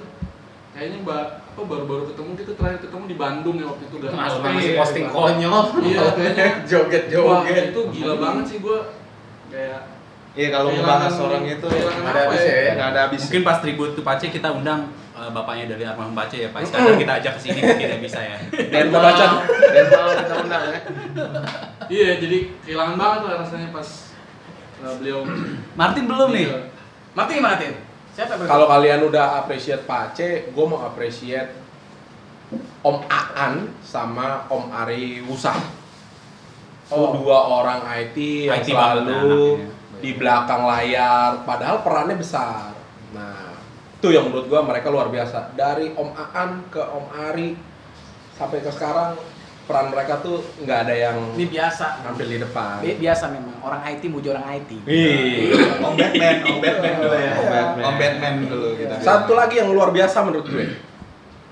Kayaknya ba apa baru-baru ketemu kita terakhir ketemu di Bandung ya waktu itu udah. Mas masih iya, posting Pak. konyol. Iya kayaknya. Joget-joget. Wah, itu gila banget sih gue kayak Iya kalau ngebahas orang itu nggak ada apa habisnya ya? ya, nggak ada habis. Mungkin pas tribut tuh Pace kita undang eh, bapaknya dari almarhum Pace ya, Pak Iskandar kita ajak ke sini tidak bisa ya. Dental baca. Dental kita undang ya. Iya, jadi kehilangan banget lah rasanya pas uh, beliau Martin belum nih. Iya. Martin Kalau kalian udah appreciate Pace, gue mau appreciate Om Aan sama Om Ari Wusa. Itu Oh. dua orang IT yang IT selalu anaknya. di belakang layar, padahal perannya besar. Nah, itu yang menurut gua mereka luar biasa. Dari Om Aan ke Om Ari sampai ke sekarang peran mereka tuh nggak ada yang Ini biasa. tampil di depan. Bi- Biasa memang orang IT muji orang IT. Iya. Om Batman, Om Batman dulu ya. Om Batman. Om Batman dulu kita. Satu lagi yang luar biasa menurut gue,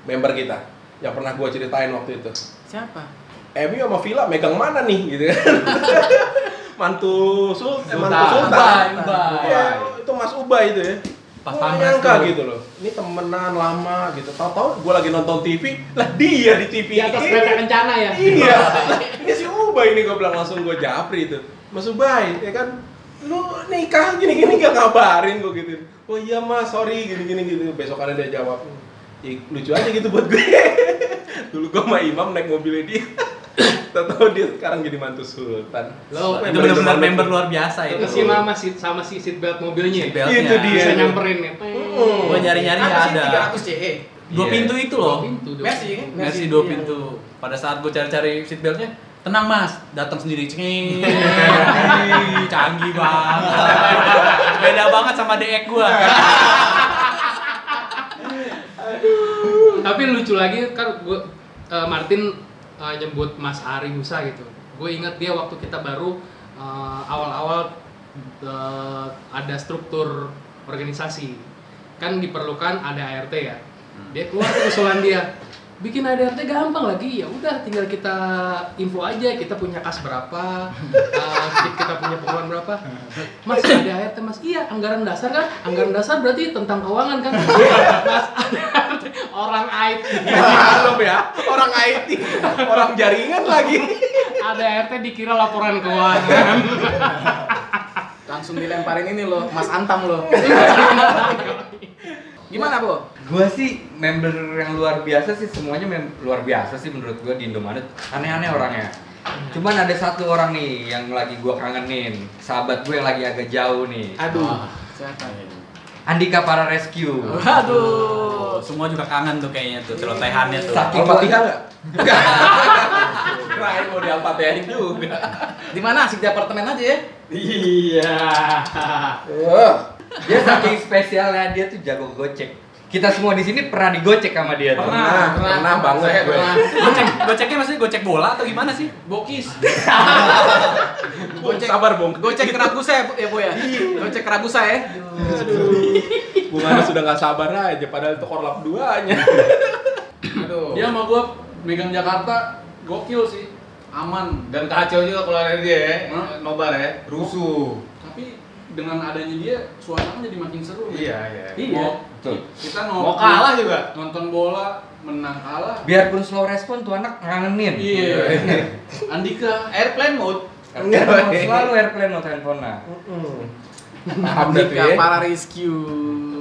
member kita yang pernah gue ceritain waktu itu. Siapa? Emi sama Villa megang mana nih gitu kan? mantu Sul, eh, mantu Sultan. Sultan. Ubay, Ubay. Iya, itu Mas Ubay itu ya. Pas pampres nyangka gitu loh. Ini temenan lama gitu. Tahu-tahu gue lagi nonton TV, lah dia di TV. di atas kereta kencana ya Iya. Ini si Ubay nih gue bilang langsung gue japri itu. Mas Ubay, ya kan lu nikah gini-gini gak ngabarin gue gitu. Oh iya mas, sorry gini-gini gitu. Besokannya dia jawab. "Ih, lucu aja gitu buat gue. Dulu gue sama Imam naik mobilnya dia. Tahu dia sekarang jadi mantu sultan. Lo Itu benar-benar member luar biasa itu. itu sih mama sih sama si seat belt mobilnya Seat beltnya. Itu dia. bisa nyamperin ya Hmm. Gua nyari-nyari ada. 300 CE? Dua Iya. pintu itu loh. pintu dong. Mercy kan? Mercy dua Iya. pintu. Pada saat gue cari-cari seatbeltnya, tenang mas, datang sendiri cengeng. Canggih banget. Beda banget sama DX gua. tapi lucu lagi kan gue Martin eh, nyebut Mas Ari Musa gitu. Gue ingat dia waktu kita baru eh, awal-awal eh, ada struktur organisasi. Kan diperlukan ada ART ya. Dia keluar usulan dia bikin ADRT gampang lagi ya udah tinggal kita info aja kita punya kas berapa eh, kita punya pengeluaran berapa. Mas ada ART mas? Iya anggaran dasar kan? Anggaran dasar berarti tentang keuangan kan? Mas ADRT orang IT Maklum ya, orang IT, orang jaringan lagi. ADRT dikira laporan keuangan. Langsung dilemparin ini loh, Mas Antam loh. Gimana, Bu? Gua sih member yang luar biasa sih semuanya mem- luar biasa sih menurut gua di Indomaret. Aneh-aneh orangnya. Cuman ada satu orang nih yang lagi gua kangenin. Sahabat gue yang lagi agak jauh nih. Aduh. Siapa? Andika para rescue. Aduh. Semua juga kangen tuh kayaknya tuh celotehannya tuh. Saking Al-Fatihah nggak? Kirain mau diapatein juga. Di mana? Asik di apartemen aja ya. Iya. Dia saking spesialnya dia tuh jago gocek. Kita semua di sini pernah digocek sama dia tuh. Pernah, pernah banget Saya gue. pernah. Gocek, goceknya maksudnya gocek bola atau gimana sih? Bokis. Bung, sabar Bung. Gocek kerabu saya ya bu ya. Gocek kerabu saya. Bung Ana sudah nggak sabar aja, padahal itu korlap duanya. Aduh. Dia sama gua megang Jakarta gokil sih. Aman. Dan kacau juga kalau ada dia ya, Hah? nobar ya, rusuh. Dengan adanya dia suasana jadi makin seru. Iya, iya. Iya. Mau, Betul. kita Mau kalah juga. Nonton bola, menang kalah. Biarpun slow respon tuh anak ngangenin. Iya. Andika. Airplane mode. Airplane mode, selalu airplane mode handphone nah. Andika ya. para rescue.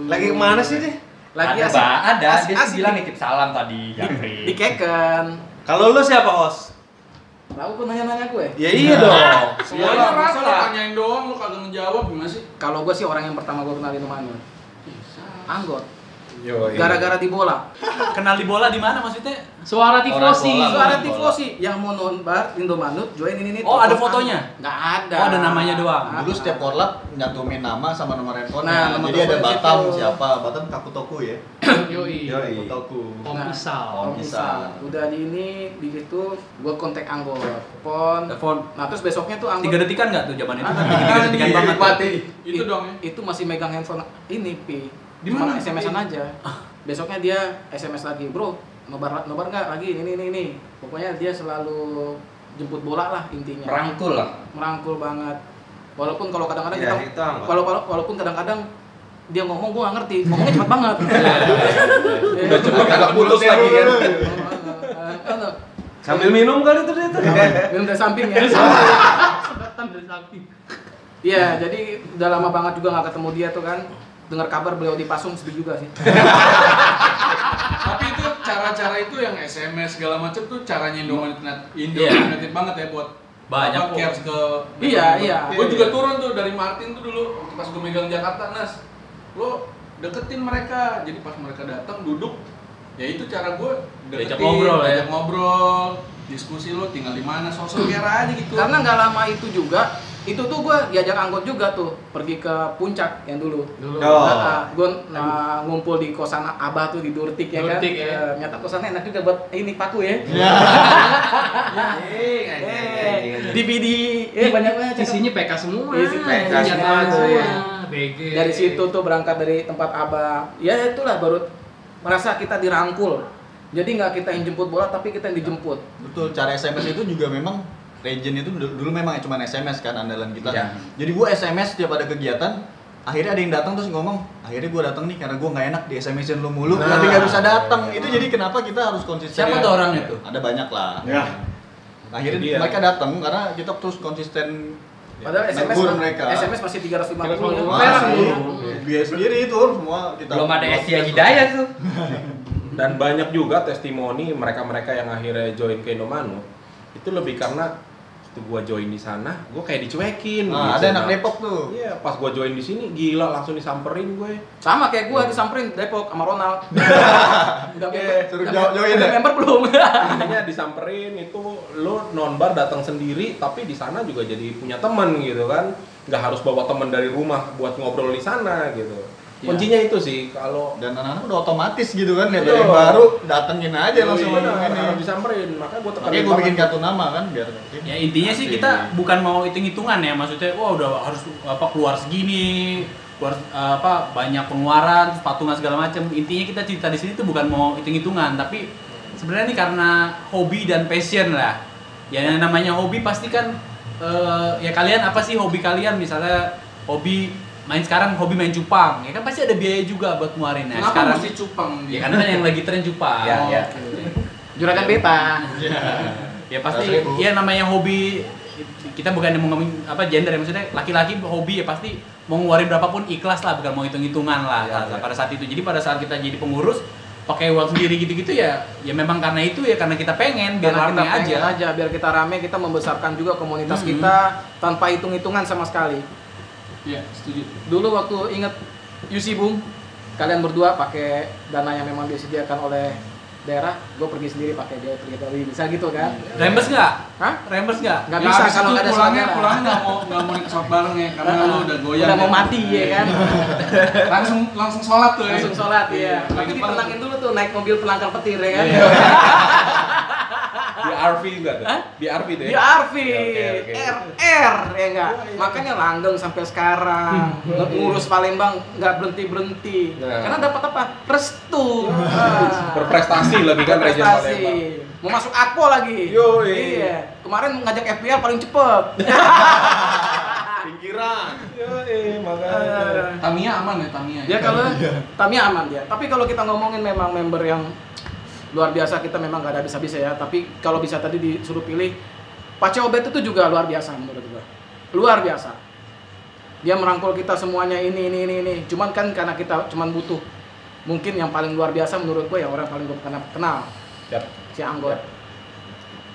Lagi ke mana sih deh? Lagi ada, asik. Ada. asik- dia asik bilang nitip salam tadi, Jafri. di keken. Kalau lu siapa, Os? Tahu kok nanya-nanya gue. Ya iya dong. Semuanya Iya, lu rasa. tanyain doang lu kagak ngejawab gimana sih? Kalau gue sih orang yang pertama gue kenalin mana? Anggot. Yo, iya. Gara-gara di bola. Kenal di bola di mana maksudnya? Suara tifosi. bola. Suara bola. tifosi yang mau nonbar Indomanut join ini ini. Oh, ada fotonya? Nggak ada. Oh, ada namanya doang. Dulu setiap korlap nyantumin nama sama nomor handphone. Nah, nomor Jadi ada Batam situ. siapa? Batam Kakutoku ya. Yoi. Kakutoku. Om Nah, Isal. Om Isal. Udah di ini di situ gue kontak Anggot. Telepon. Telepon. Nah terus besoknya tuh Anggot. Tiga detikan nggak tuh zaman itu? Ah, Kan tiga detikan banget. Itu dong ya. Itu masih megang handphone ini pi. Di Cuma mana? SMS-an aja. Besoknya dia SMS lagi, bro. Nobar nobar nggak lagi ini ini ini. Pokoknya dia selalu jemput bola lah intinya. Merangkul lah. merangkul banget walaupun kalau kadang-kadang Ya, kita itu kalau kalau- walaupun kadang-kadang dia ngomong gua nggak ngerti ngomongnya cepat banget Udah cepet agak putus lagi kan. Sambil minum kali tuh dia tuh. minum dari samping ya dari samping. iya jadi udah lama banget juga nggak ketemu dia tuh kan dengar kabar beliau dipasung sedih juga sih Tapi itu cara-cara itu yang SMS segala macam tuh caranya Indomaret Indo Iya. United banget ya buat Banyak kok. ke Iya, iya. Gue juga turun tuh dari Martin tuh dulu pas gue megang Jakarta Nas. Lo deketin mereka. Jadi pas mereka datang duduk ya itu cara gue deketin, Diajak ngobrol ya. ngobrol, diskusi lo tinggal di mana, sosok kira aja gitu. karena nggak lama itu juga itu tuh gua diajak angkot juga tuh pergi ke puncak yang dulu Dulu. Oh. Nah, gue ngumpul di kosan abah tuh di Durtik ya kan. Durtik, ya. Eh, Nyata kosannya enak juga buat ini paku ya. Eh, DVD, eh banyak banget. Isinya PK semua. Isi PK semua. BG. Dari situ tuh berangkat dari tempat abah. Ya itulah baru merasa kita dirangkul. Jadi nggak kita yang jemput bola tapi kita yang dijemput. Betul, cara SMS itu juga memang Legend itu dulu dulu memang cuma SMS kan andalan kita. Iya. Jadi gua SMS setiap ada kegiatan, akhirnya ada yang datang terus ngomong, akhirnya gua datang nih karena gua nggak enak di SMS-in lu mulu, Nah. tapi nggak bisa datang. Itu jadi kenapa kita harus konsisten. Siapa tuh orangnya tuh? Ada banyak lah. Ya. Akhirnya Dia. mereka datang karena kita terus konsisten Padahal SMS negur mah- mereka. SMS masih 350 ya. 350. Masih, Iya. biaya sendiri itu semua kita. Belum ada Asia Hidayah tuh. Dan banyak juga testimoni mereka-mereka yang akhirnya join ke Indomano itu lebih karena waktu gua join di sana, gua kayak dicuekin. Nah, gitu. ada anak Nah, Depok tuh. Iya, pas gua join di sini gila langsung disamperin gue. Sama kayak gua disamperin Depok sama Ronald. udah Iya, suruh udah- jo- join udah ya? member belum? Intinya disamperin itu lu nonbar datang sendiri tapi di sana juga jadi punya teman gitu kan. nggak harus bawa teman dari rumah buat ngobrol di sana gitu. Iya. Kuncinya itu sih kalau Dan anak-anak udah otomatis gitu kan, ya dari baru datengin aja langsung benar, ini. harus disamperin. Makanya gua Makanya tekanin gue bikin kartu nama kan biar Ya intinya sih kita bukan mau hitung-hitungan ya, maksudnya wah udah harus apa keluar segini, keluar apa banyak pengeluaran, patungan segala macam. Intinya kita cerita di sini tuh bukan mau hitung-hitungan, tapi sebenarnya ini karena hobi dan passion lah. Ya yang namanya hobi pasti kan eh, ya kalian apa sih hobi kalian misalnya hobi main sekarang hobi main cupang ya kan pasti ada biaya juga buat ngeluarin nah, Kenapa sekarang mesti cupang ya karena kan yang lagi tren cupang Ya, ya. Juragan beta. ya pasti ya namanya hobi kita bukan mau apa gender ya maksudnya laki-laki hobi ya pasti mau ngeluarin berapapun ikhlas lah bukan mau hitung-hitungan lah pada- pada saat itu jadi pada saat kita jadi pengurus pakai uang sendiri gitu-gitu ya ya memang karena itu ya karena kita pengen biar Karena kita pengen aja aja. biar kita rame, kita membesarkan juga komunitas Mhm. kita tanpa hitung-hitungan sama sekali. Iya, setuju. Dulu waktu inget UC Bung, kalian berdua pakai dana yang memang disediakan oleh daerah gue pergi sendiri pakai dia pergi sendiri bisa gitu kan? Rembes nggak? Hah? Rembes nggak? nggak Ya, bisa kalau nggak ada pulangnya pulangnya nggak mau nggak mau ikut sholat bareng ya karena lu udah goyang udah mau ya. mati ya kan? Langsung langsung sholat tuh ya. Langsung sholat ya Iya, tapi lagi ditenangin dulu tuh naik mobil penangkal petir ya kan Di RV juga tuh. Hah? Di RV deh. di RV Ya, oke, oke. RR ya enggak makanya langgeng sampai sekarang ngurus Palembang nggak berhenti berhenti Nah. karena dapat apa restu Ah. Berprestasi lebih kan Region Berprestasi. Palembang. mau masuk Akpo lagi Yoi. iya kemarin ngajak FPL paling cepet Pinggiran. Yo, eh, makanya. Tamiya aman ya Tamiya Ya kalau Tamiya aman dia. Tapi kalau kita ngomongin memang member yang luar biasa kita memang gak ada bisa-bisa ya. Tapi kalau bisa tadi disuruh pilih Pace Obet itu juga luar biasa menurut gua. Luar biasa. Dia merangkul kita semuanya ini ini ini ini. Cuman kan karena kita cuman butuh mungkin yang paling luar biasa menurut gua yang orang paling gua kenal, kenal Yap. si Anggot.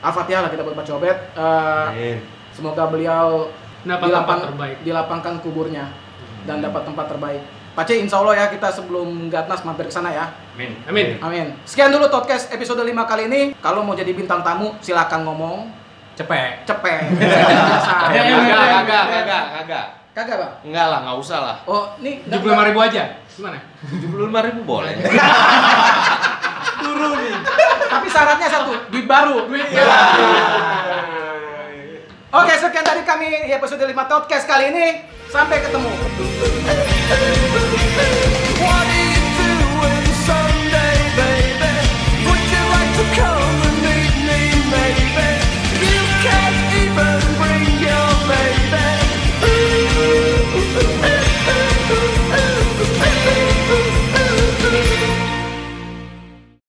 Al-Fatihah lah kita buat Pace Obet. Eh, Amin. semoga beliau Dapat dilapang, terbaik. dilapangkan kuburnya dan dapat tempat terbaik. Pace insya Allah ya kita sebelum Gatnas mampir ke sana ya. Amin. Amin. Amin. Sekian dulu podcast episode 5 kali ini. Kalau mau jadi bintang tamu silakan ngomong. Cepet. Cepet. Kagak, kagak, kagak, kagak. Kagak bang. Enggak lah, nggak usah lah. Oh ini Tujuh puluh lima ribu aja. Gimana? Tujuh puluh lima ribu boleh. Tapi syaratnya satu, duit baru. Duit Oke, sekian dari kami episode 5 podcast kali ini. Sampai ketemu.